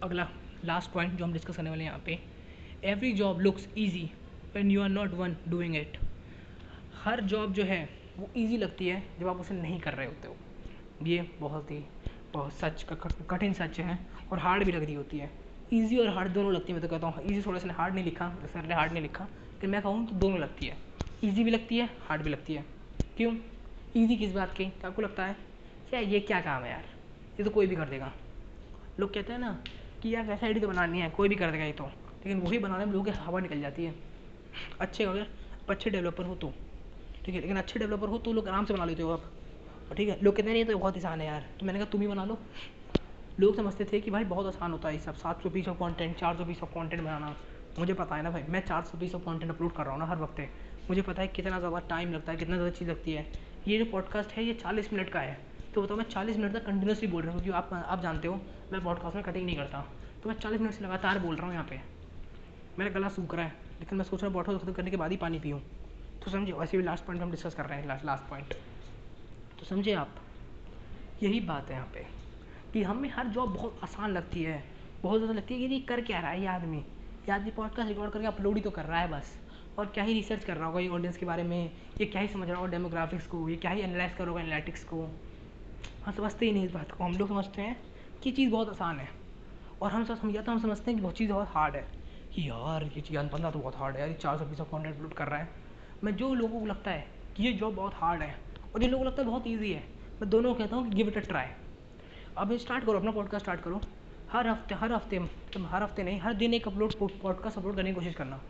अगला लास्ट पॉइंट जो हम डिस्कस करने वाले हैं यहाँ पे। Every job looks easy when you are not one doing it her job जो है, वो ईजी लगती है जब आप उसे नहीं कर रहे होते हो। ये बहुत ही, बहुत सच, कठिन सच है और हार्ड भी लग रही होती है। ईजी और हार्ड दोनों लगती है, मैं तो कहता हूँ। ईजी थोड़ा सा हार्ड नहीं लिखा सर ने हार्ड नहीं लिखा, लेकिन मैं कहूँ तो दोनों लगती है। ईजी भी लगती है हार्ड भी लगती है। क्यों? ईजी किस बात की? आपको लगता है? क्या ये क्या काम है यार? ये तो कोई भी कर देगा। लोग कहते हैं ना कि यार वैसा आईडी तो बनानी है, कोई भी कर देगा ये तो। लेकिन वही बनाने में लोगों की हवा निकल जाती है। अच्छे अगर अच्छे डेवलपर हो तो। ठीक है, लेकिन अच्छे डेवलपर हो तो लोग आराम से बना लेते हो आप। ठीक है, लोग कहते हैं ये तो बहुत आसान है यार। तो मैंने कहा, तुम ही बना लो। लोग समझते थे कि भाई बहुत आसान होता है ये सब, सात सौ पीस ऑफ़ कॉन्टेंट चार सौ पीस ऑफ़ कॉन्टेंट बनाना। मुझे पता है ना भाई, मैं चार सौ पीस ऑफ़ कॉन्टेंट अपलोड कर रहा हूँ ना हर वक्त। मुझे पता है कितना ज़्यादा टाइम लगता है, कितना ज़्यादा चीज़ लगती है। ये जो पॉडकास्ट है, ये चालीस मिनट का है। तो बताओ मैं चालीस मिनट तक कंटिन्यूसली बोल रहा हूँ, क्योंकि आप आप जानते हो, मैं पॉडकास्ट में कटिंग नहीं करता। तो मैं चालीस मिनट से लगातार बोल रहा हूँ यहाँ पे। मेरा गला सूख रहा है, लेकिन मैं सोच रहा हूँ पॉडकास्ट खत्म करने के बाद ही पानी पीऊँ। तो समझे, वैसे भी लास्ट पॉइंट हम डिस्कस कर रहे हैं लास्ट लास्ट पॉइंट तो समझे आप, यही बात है यहाँ पे। कि हमें हर जॉब बहुत आसान लगती है। बहुत ज़्यादा लगती है कि ये कर क्या रहा है ये आदमी? ये आदमी पॉडकास्ट रिकॉर्ड करके अपलोड ही तो कर रहा है बस। और क्या ही रिसर्च कर रहा होगा ये ऑडियंस के बारे में? ये क्या ही समझ रहा होगा डेमोग्राफिक्स को? ये क्या ही एनालाइज कर होगा एनालिटिक्स को? हम समझते ही नहीं इस बात को। हम लोग समझते हैं कि चीज़ बहुत आसान है। और हम सब समझा तो हम समझते हैं कि बहुत चीज़ बहुत हार्ड है। कि यार, ये चीज़ बंदा तो बहुत हार्ड है। यार चार सौ पीस ऑफ़ कॉन्टेंट अपलोड कर रहा है। मैं जो लोगों को लगता है कि ये जॉब बहुत हार्ड है, और जिन लोगों को लगता है बहुत ईजी है, मैं दोनों कहता हूँ कि गिव इट अ ट्राई अब स्टार्ट करो, अपना पॉडकास्ट स्टार्ट करो। हर हफ़्ते हर हफ़्ते, तुम हर हफ़्ते नहीं, हर दिन एक अपलोड पॉडकास्ट अपलोड करने की कोशिश करना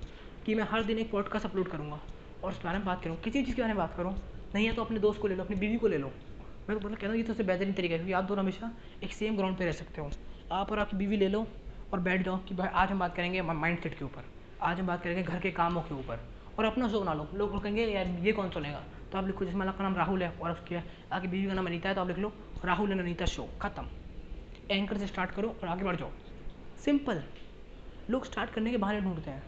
कि मैं हर दिन एक पॉडकास्ट अपलोड करूँगा और उस बारे में बात करूँ। किसी चीज़ के बारे में बात करूँ। नहीं है तो अपने दोस्त को ले लो, अपनी बीवी को ले लो। मैं तो मतलब कहता हूँ ये तो सबसे बेहतरीन तरीका है, क्योंकि आप दोनों हमेशा एक सेम ग्राउंड पर रह सकते हो। आप और आपकी बीवी ले लो और बैठ जाओ कि भाई आज हम बात करेंगे माइंड सेट के ऊपर। आज हम बात करेंगे घर के कामों के ऊपर। और अपना शो बना लो। लोग कहेंगे यार, ये कौन सा लेगा तो आप लिखो जिसमें का नाम राहुल है, और उसके आगे बीवी का नाम अनीता है तो आप लिख लो, राहुल एंड अनीता शो, खत्म। एंकर से स्टार्ट करो और आगे बढ़ जाओ। सिंपल। लोग स्टार्ट करने के बहाने ढूंढते हैं।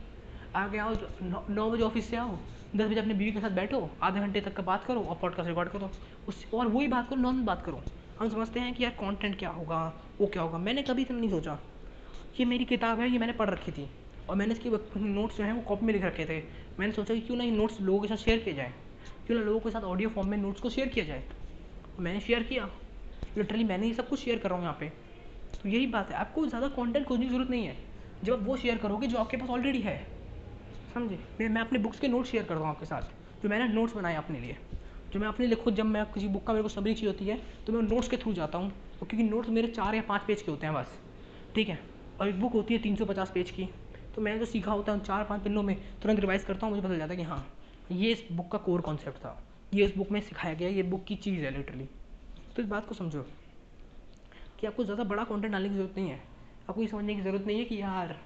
आगे आओ नौ बजे ऑफ़िस से आओ, दस बजे अपनी बीवी के साथ बैठो, आधे घंटे तक का बात करो और पॉडकास्ट रिकॉर्ड करो। उस, और वही बात करो नॉर्मल बात करो। हम समझते हैं कि यार कंटेंट क्या होगा, वो क्या होगा। मैंने कभी इतना नहीं सोचा। ये मेरी किताब है, ये मैंने पढ़ रखी थी। और मैंने इसके नोट्स जो हैं, वो कॉपी में लिख रखे थे। मैंने सोचा कि क्यों ना ये नोट्स लोगों के साथ शेयर किए जाए। क्यों ना लोगों के साथ ऑडियो फॉर्म में नोट्स को शेयर किया जाए। मैंने शेयर किया। लिटरली मैंने ये सब कुछ शेयर कर रहा हूँ यहाँ पे। तो यही बात है। आपको ज़्यादा कंटेंट खोजने की ज़रूरत नहीं है। जब आप वो शेयर करोगे जो आपके पास ऑलरेडी है। समझे? मैं मैं अपने बुक्स के नोट्स शेयर करता हूँ आपके साथ। जो मैंने नोट्स बनाए अपने लिए। जो मैं अपने लिए खुद, जब मैं किसी बुक का, मेरे को समरी चाहिए होती है तो मैं नोट्स के थ्रू जाता हूँ। तो क्योंकि नोट्स मेरे चार या पाँच पेज के होते हैं बस। ठीक है? और एक बुक होती है तीन सौ पचास पेज की। तो मैंने जो सीखा होता है उन चार पाँच पन्नों में, तुरंत रिवाइज करता हूँ, मुझे पता जाता है कि हाँ ये इस बुक का कोर कॉन्सेप्ट था। ये इस बुक में सिखाया गया, ये बुक की चीज़ है लिटरली तो इस बात को समझो कि आपको ज़्यादा बड़ा कंटेंट डालने की ज़रूरत नहीं है। आपको ये समझने की ज़रूरत नहीं है कि यार,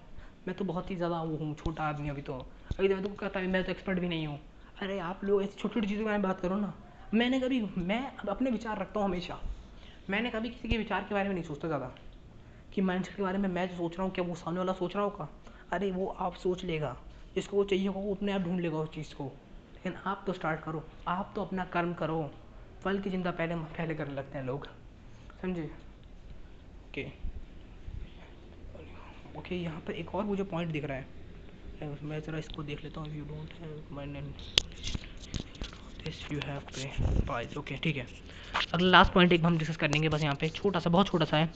मैं तो बहुत ही ज़्यादा वो हूँ, छोटा आदमी अभी तो। अभी तो मैं तो कहता है मैं तो एक्सपर्ट भी नहीं हूँ। अरे आप लोग ऐसी छोटी छोटी चीज़ों के बारे में बात करो ना। मैंने कभी, मैं अपने विचार रखता हूँ हमेशा। मैंने कभी किसी के विचार के बारे में नहीं सोचता ज़्यादा कि माइंडसेट के बारे में मैं जो सोच रहा हूँ, क्या वो सामने वाला सोच रहा होगा? अरे वो आप सोच लेगा, जिसको वो चाहिए होगा वो अपने आप ढूंढ लेगा उस चीज़ को। लेकिन आप तो स्टार्ट करो, आप तो अपना कर्म करो। फल की चिंता पहले पहले करने लगते हैं लोग। समझे? ओके ओके यहाँ पर एक और मुझे पॉइंट दिख रहा है। मैं ज़रा इसको देख लेता हूँ you don't you have pay okay ठीक है। अगला लास्ट पॉइंट एक हम डिस्कस कर लेंगे बस यहाँ पे। छोटा सा, बहुत छोटा सा है।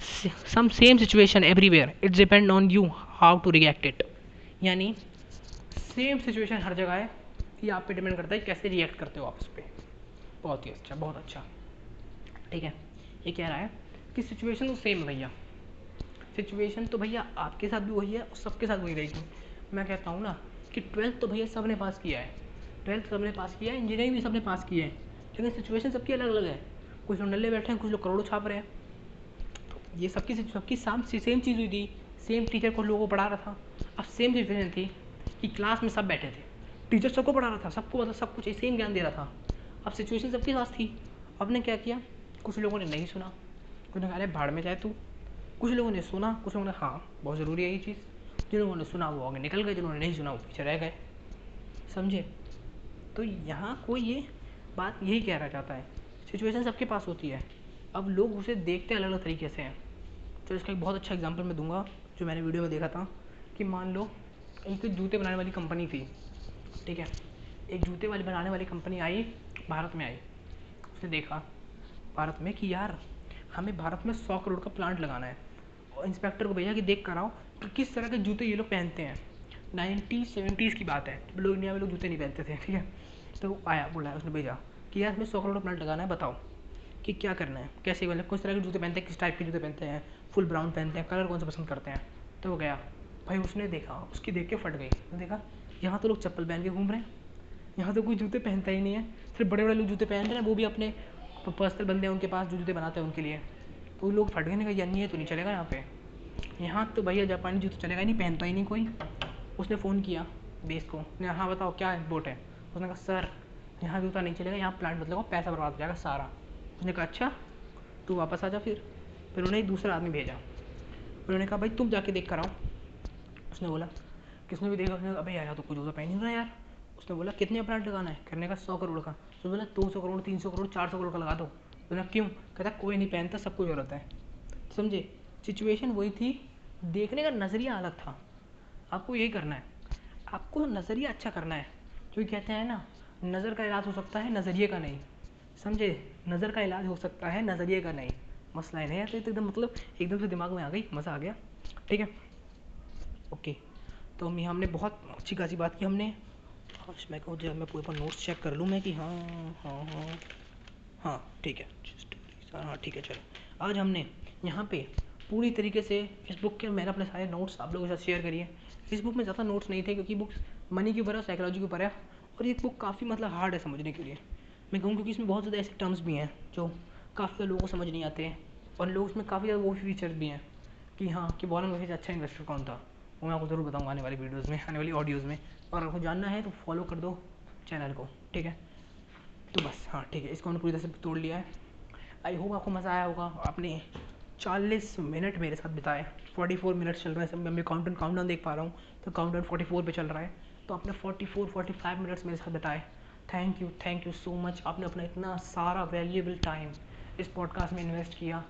Some same situation everywhere it's depend on you how to react it यानी सेम सिचुएशन हर जगह है ये आप पे डिपेंड करता है कैसे रिएक्ट करते हो आप उस पर बहुत ही अच्छा बहुत अच्छा। ठीक है? ये कह रहा है कि सिचुएशन तो सेम भैया। सिचुएशन तो भैया आपके साथ भी वही है और सबके साथ वही रहेगी। मैं कहता हूँ ना कि ट्वेल्थ तो भैया सबने पास किया है। ट्वेल्थ सबने पास किया है इंजीनियरिंग भी सबने पास की है। लेकिन सिचुएशन सबकी अलग अलग है। कुछ लोग नल्ले बैठे हैं, कुछ लोग करोड़ों छाप रहे हैं। ये सबकी सबकी साम सेम चीज़ हुई थी। सेम टीचर को लोगों को पढ़ा रहा था। अब सेम सिचुएशन थी कि क्लास में सब बैठे थे। टीचर सबको पढ़ा रहा था, सबको मतलब सब कुछ सेम ज्ञान दे रहा था। अब सिचुएशन सबके पास थी। अब ने क्या किया? कुछ लोगों ने नहीं सुना। कुछ ने कहा, अरे भाड़ में जाए तू। कुछ लोगों ने सुना, कुछ लोगों ने हाँ बहुत ज़रूरी है ये चीज़। जिन लोगों ने सुना, वो आगे निकल गए। जिन्होंने नहीं सुना, वो पीछे रह गए। समझे? तो यहाँ कोई ये बात यही कह रहा चाहता है। सिचुएशन सबके पास होती है। अब लोग उसे देखते हैं अलग अलग तरीके से। हैं तो इसका एक बहुत अच्छा एग्ज़ाम्पल मैं दूँगा, जो मैंने वीडियो में देखा था, कि मान लो, एक जूते बनाने वाली कंपनी थी, ठीक है? एक जूते वाली बनाने वाली कंपनी आई, भारत में आई। उसने देखा, भारत में कि यार, हमें भारत में सौ करोड़ का प्लांट लगाना है। और इंस्पेक्टर को भैया कि देख कर आओ, कि किस तरह के जूते ये लोग पहनते हैं। नाइनटी सेवेंटीज़ की बात है, लोग इंडिया में लोग जूते नहीं पहनते थे, ठीक है? तो आया, बोला, उसने भेजा, कि यार, हमें सौ करोड़ का प्लांट लगाना है, बताओ। कि क्या करना है? कैसे मतलब किस तरह के जूते पहनते हैं? किस टाइप के जूते पहनते हैं? फुल ब्राउन पहनते हैं? कलर कौन सा पसंद करते हैं? तो वो गया। भाई उसने देखा, उसकी देख के फट गई। देखा, यहाँ तो लोग चप्पल पहन के घूम रहे हैं। यहाँ तो कोई जूते पहनता ही नहीं है। सिर्फ़ बड़े बड़े लोग जूते पहन रहे हैं, वो भी अपने पर्सनल बंदे हैं, उनके पास जो जूते बनाते हैं उनके लिए। तो लोग फट गए नहीं यार, नहीं है तो नहीं चलेगा यहाँ पे। यहाँ तो भैया जापानी जूते चलेगा नहीं, पहनता ही नहीं कोई। उसने फ़ोन किया बेस को। हाँ बताओ, क्या बोट है? उसने कहा सर यहाँ जूता नहीं चलेगा, यहाँ प्लांट बदलेगा पैसा बर्बाद हो जाएगा सारा। उसने कहा अच्छा तू वापस आ जा फिर। फिर उन्हें दूसरा आदमी भेजा। फिर उन्होंने कहा, भाई, तुम जाके देख कर आओ। उसने बोला, किसने भी देखा? उसने भाई यार तो कुछ जूता पहन नहीं रहा यार। उसने बोला, कितने प्लांट लगाना है? करने का, सौ करोड़ का। तो बोला, दो सौ करोड़, तीन सौ करोड़, चार सौ करोड़ का लगा दो। बोला, क्यों? कहता, कोई नहीं पहनता, सबको ज़रूरत है। समझे? सिचुएशन वही थी, देखने का नज़रिया अलग था। आपको यही करना है। आपको नज़रिया अच्छा करना है। जो कहते हैं ना, नज़र का इलाज हो सकता है, नज़रिए का नहीं। समझे? नज़र का इलाज हो सकता है, नज़रिए का नहीं। मसला नहीं है तो एकदम मतलब एकदम से दिमाग में आ गई, मज़ा आ गया। ठीक है? ओके। तो हम हमने बहुत अच्छी खासी बात की हमने। मैं कहूँ जब मैं पूरे पर नोट्स चेक कर लूँ मैं कि हाँ हाँ हाँ। हाँ ठीक है। हाँ ठीक है, चलो। आज हमने यहाँ पे पूरी तरीके से इस बुक के मैंने अपने सारे नोट्स आप लोगों के साथ शेयर करिए इस बुक में ज़्यादा नोट्स नहीं थे, क्योंकि बुक्स मनी के ऊपर है साइकोलॉजी के ऊपर है। और ये बुक काफ़ी मतलब हार्ड है समझने के लिए। मैं कहूँ क्योंकि इसमें बहुत ज़्यादा ऐसे टर्म्स भी हैं, जो काफ़ी लोगों को समझ नहीं आते हैं। और लोग इसमें काफ़ी ज़्यादा वो फीचर्स भी हैं कि हाँ कि वॉरेन बफेट अच्छा इन्वेस्टर कौन था? वो मैं आपको ज़रूर बताऊँगा आने वाली वीडियोज़ में, आने वाली ऑडियोज़ में। और आपको जानना है तो फॉलो कर दो चैनल को, ठीक है? तो बस हाँ ठीक है, इसको हमने पूरी तरह से तोड़ लिया है। आई होप आपको मज़ा आया होगा, आपने चालीस मिनट मेरे साथ बिताए। फोर्टी फोर मिनट चल रहा है सब मैं काउंट काउंट डाउन देख पा रहा हूँ। तो काउंट डाउन फोर्टी फोर पर चल रहा है। तो आपने forty four forty five minutes मेरे साथ बिताए। Thank you thank you so much आपने अपना इतना सारा वैल्यूएबल टाइम इस पॉडकास्ट में इन्वेस्ट किया।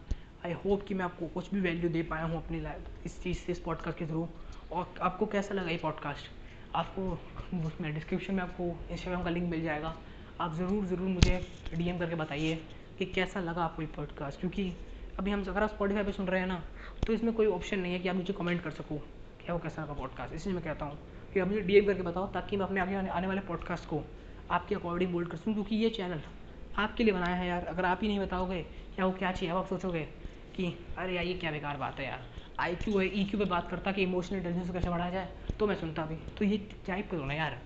आई होप कि मैं आपको कुछ भी वैल्यू दे पाया हूँ अपनी लाइफ इस चीज़ से, इस पॉडकास्ट के थ्रू और आपको कैसा लगा ये पॉडकास्ट आपको उसमें डिस्क्रिप्शन में आपको इंस्टाग्राम का लिंक मिल जाएगा। आप ज़रूर ज़रूर मुझे डीएम करके बताइए कि कैसा लगा आपको ये पॉडकास्ट क्योंकि अभी हम अगर आप स्पॉटीफाई पे सुन रहे हैं ना तो इसमें कोई ऑप्शन नहीं है कि आप मुझे कमेंट कर सको क्या वो कैसा लगा पॉडकास्ट इसलिए मैं कहता हूँ कि आप मुझे डीएम करके बताओ ताकि मैं अपने आगे आने वाले पॉडकास्ट को आपके अकॉर्डिंग बोल्ड कर सकूँ क्योंकि ये चैनल आपके लिए बनाया है यार। अगर आप ही नहीं बताओगे, क्या वो क्या चाहिए? अब आप सोचोगे कि, अरे यार, ये क्या बेकार बात है यार। आई क्यू है ई क्यू पे बात करता कि इमोशनल इंटेलिजेंस कैसे बढ़ाया जाए तो मैं सुनता भी। तो ये टाइप करो ना यार।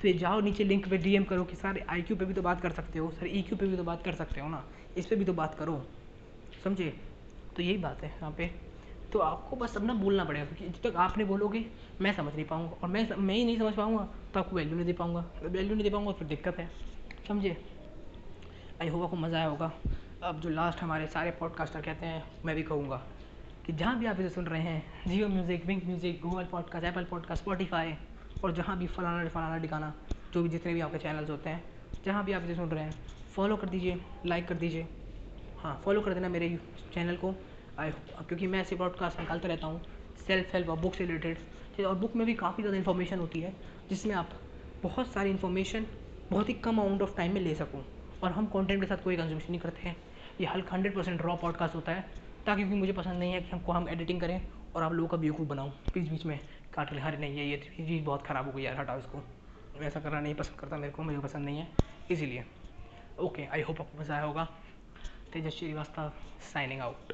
फिर जाओ नीचे लिंक पे डीएम करो कि सर आई क्यू पे भी तो बात कर सकते हो, सर ई क्यू पे भी तो बात कर सकते हो ना। इस पर भी तो बात करो। समझे? तो यही बात है यहाँ पे। तो आपको बस अपना बोलना पड़ेगा, क्योंकि जब तक आप नहीं बोलोगे, मैं समझ नहीं पाऊँगा। और मैं मैं ही नहीं समझ पाऊँगा तो आपको वैल्यू नहीं दे पाऊँगा। वैल्यू नहीं दे पाऊँगा, फिर दिक्कत है। समझे? आई होप आपको मज़ा आया होगा। अब जो लास्ट हमारे सारे पॉडकास्टर कहते हैं, मैं भी कहूँगा कि जहाँ भी आप इसे सुन रहे हैं Jio music Wynk music Google podcast Apple podcast Spotify और जहाँ भी फलाना फलाना ठिकाना, जो भी जितने भी आपके चैनल्स होते हैं, जहाँ भी आप इसे सुन रहे हैं फॉलो कर दीजिए लाइक कर दीजिए। हाँ फॉलो कर देना मेरे चैनल को। आई क्योंकि मैं ऐसे पॉडकास्ट निकालता रहता हूँ सेल्फ हेल्प और बुक से रिलेटेड और बुक में भी काफ़ी ज़्यादा इन्फॉर्मेशन होती है, जिसमें आप बहुत सारी इन्फॉर्मेशन बहुत ही कम अमाउंट ऑफ़ टाइम में ले सकूँ। और हम कंटेंट के साथ कोई कंजम्पशन नहीं करते हैं। ये हल्का हंड्रेड परसेंट रॉ पॉडकास्ट होता है, ताकि क्योंकि मुझे पसंद नहीं है कि हमको हम एडिटिंग करें और आप लोगों का बेवकूफ़ बनाऊँ। बीच बीच में काट ले हर नहीं है ये चीज़ बहुत ख़राब हो गई यार, हटाओ इसको। ऐसा करना नहीं पसंद करता, मेरे को, मुझे पसंद नहीं है, इसीलिए। ओके आई होप आपको मज़ा आया होगा। तेजस श्रीवास्तव साइनिंग आउट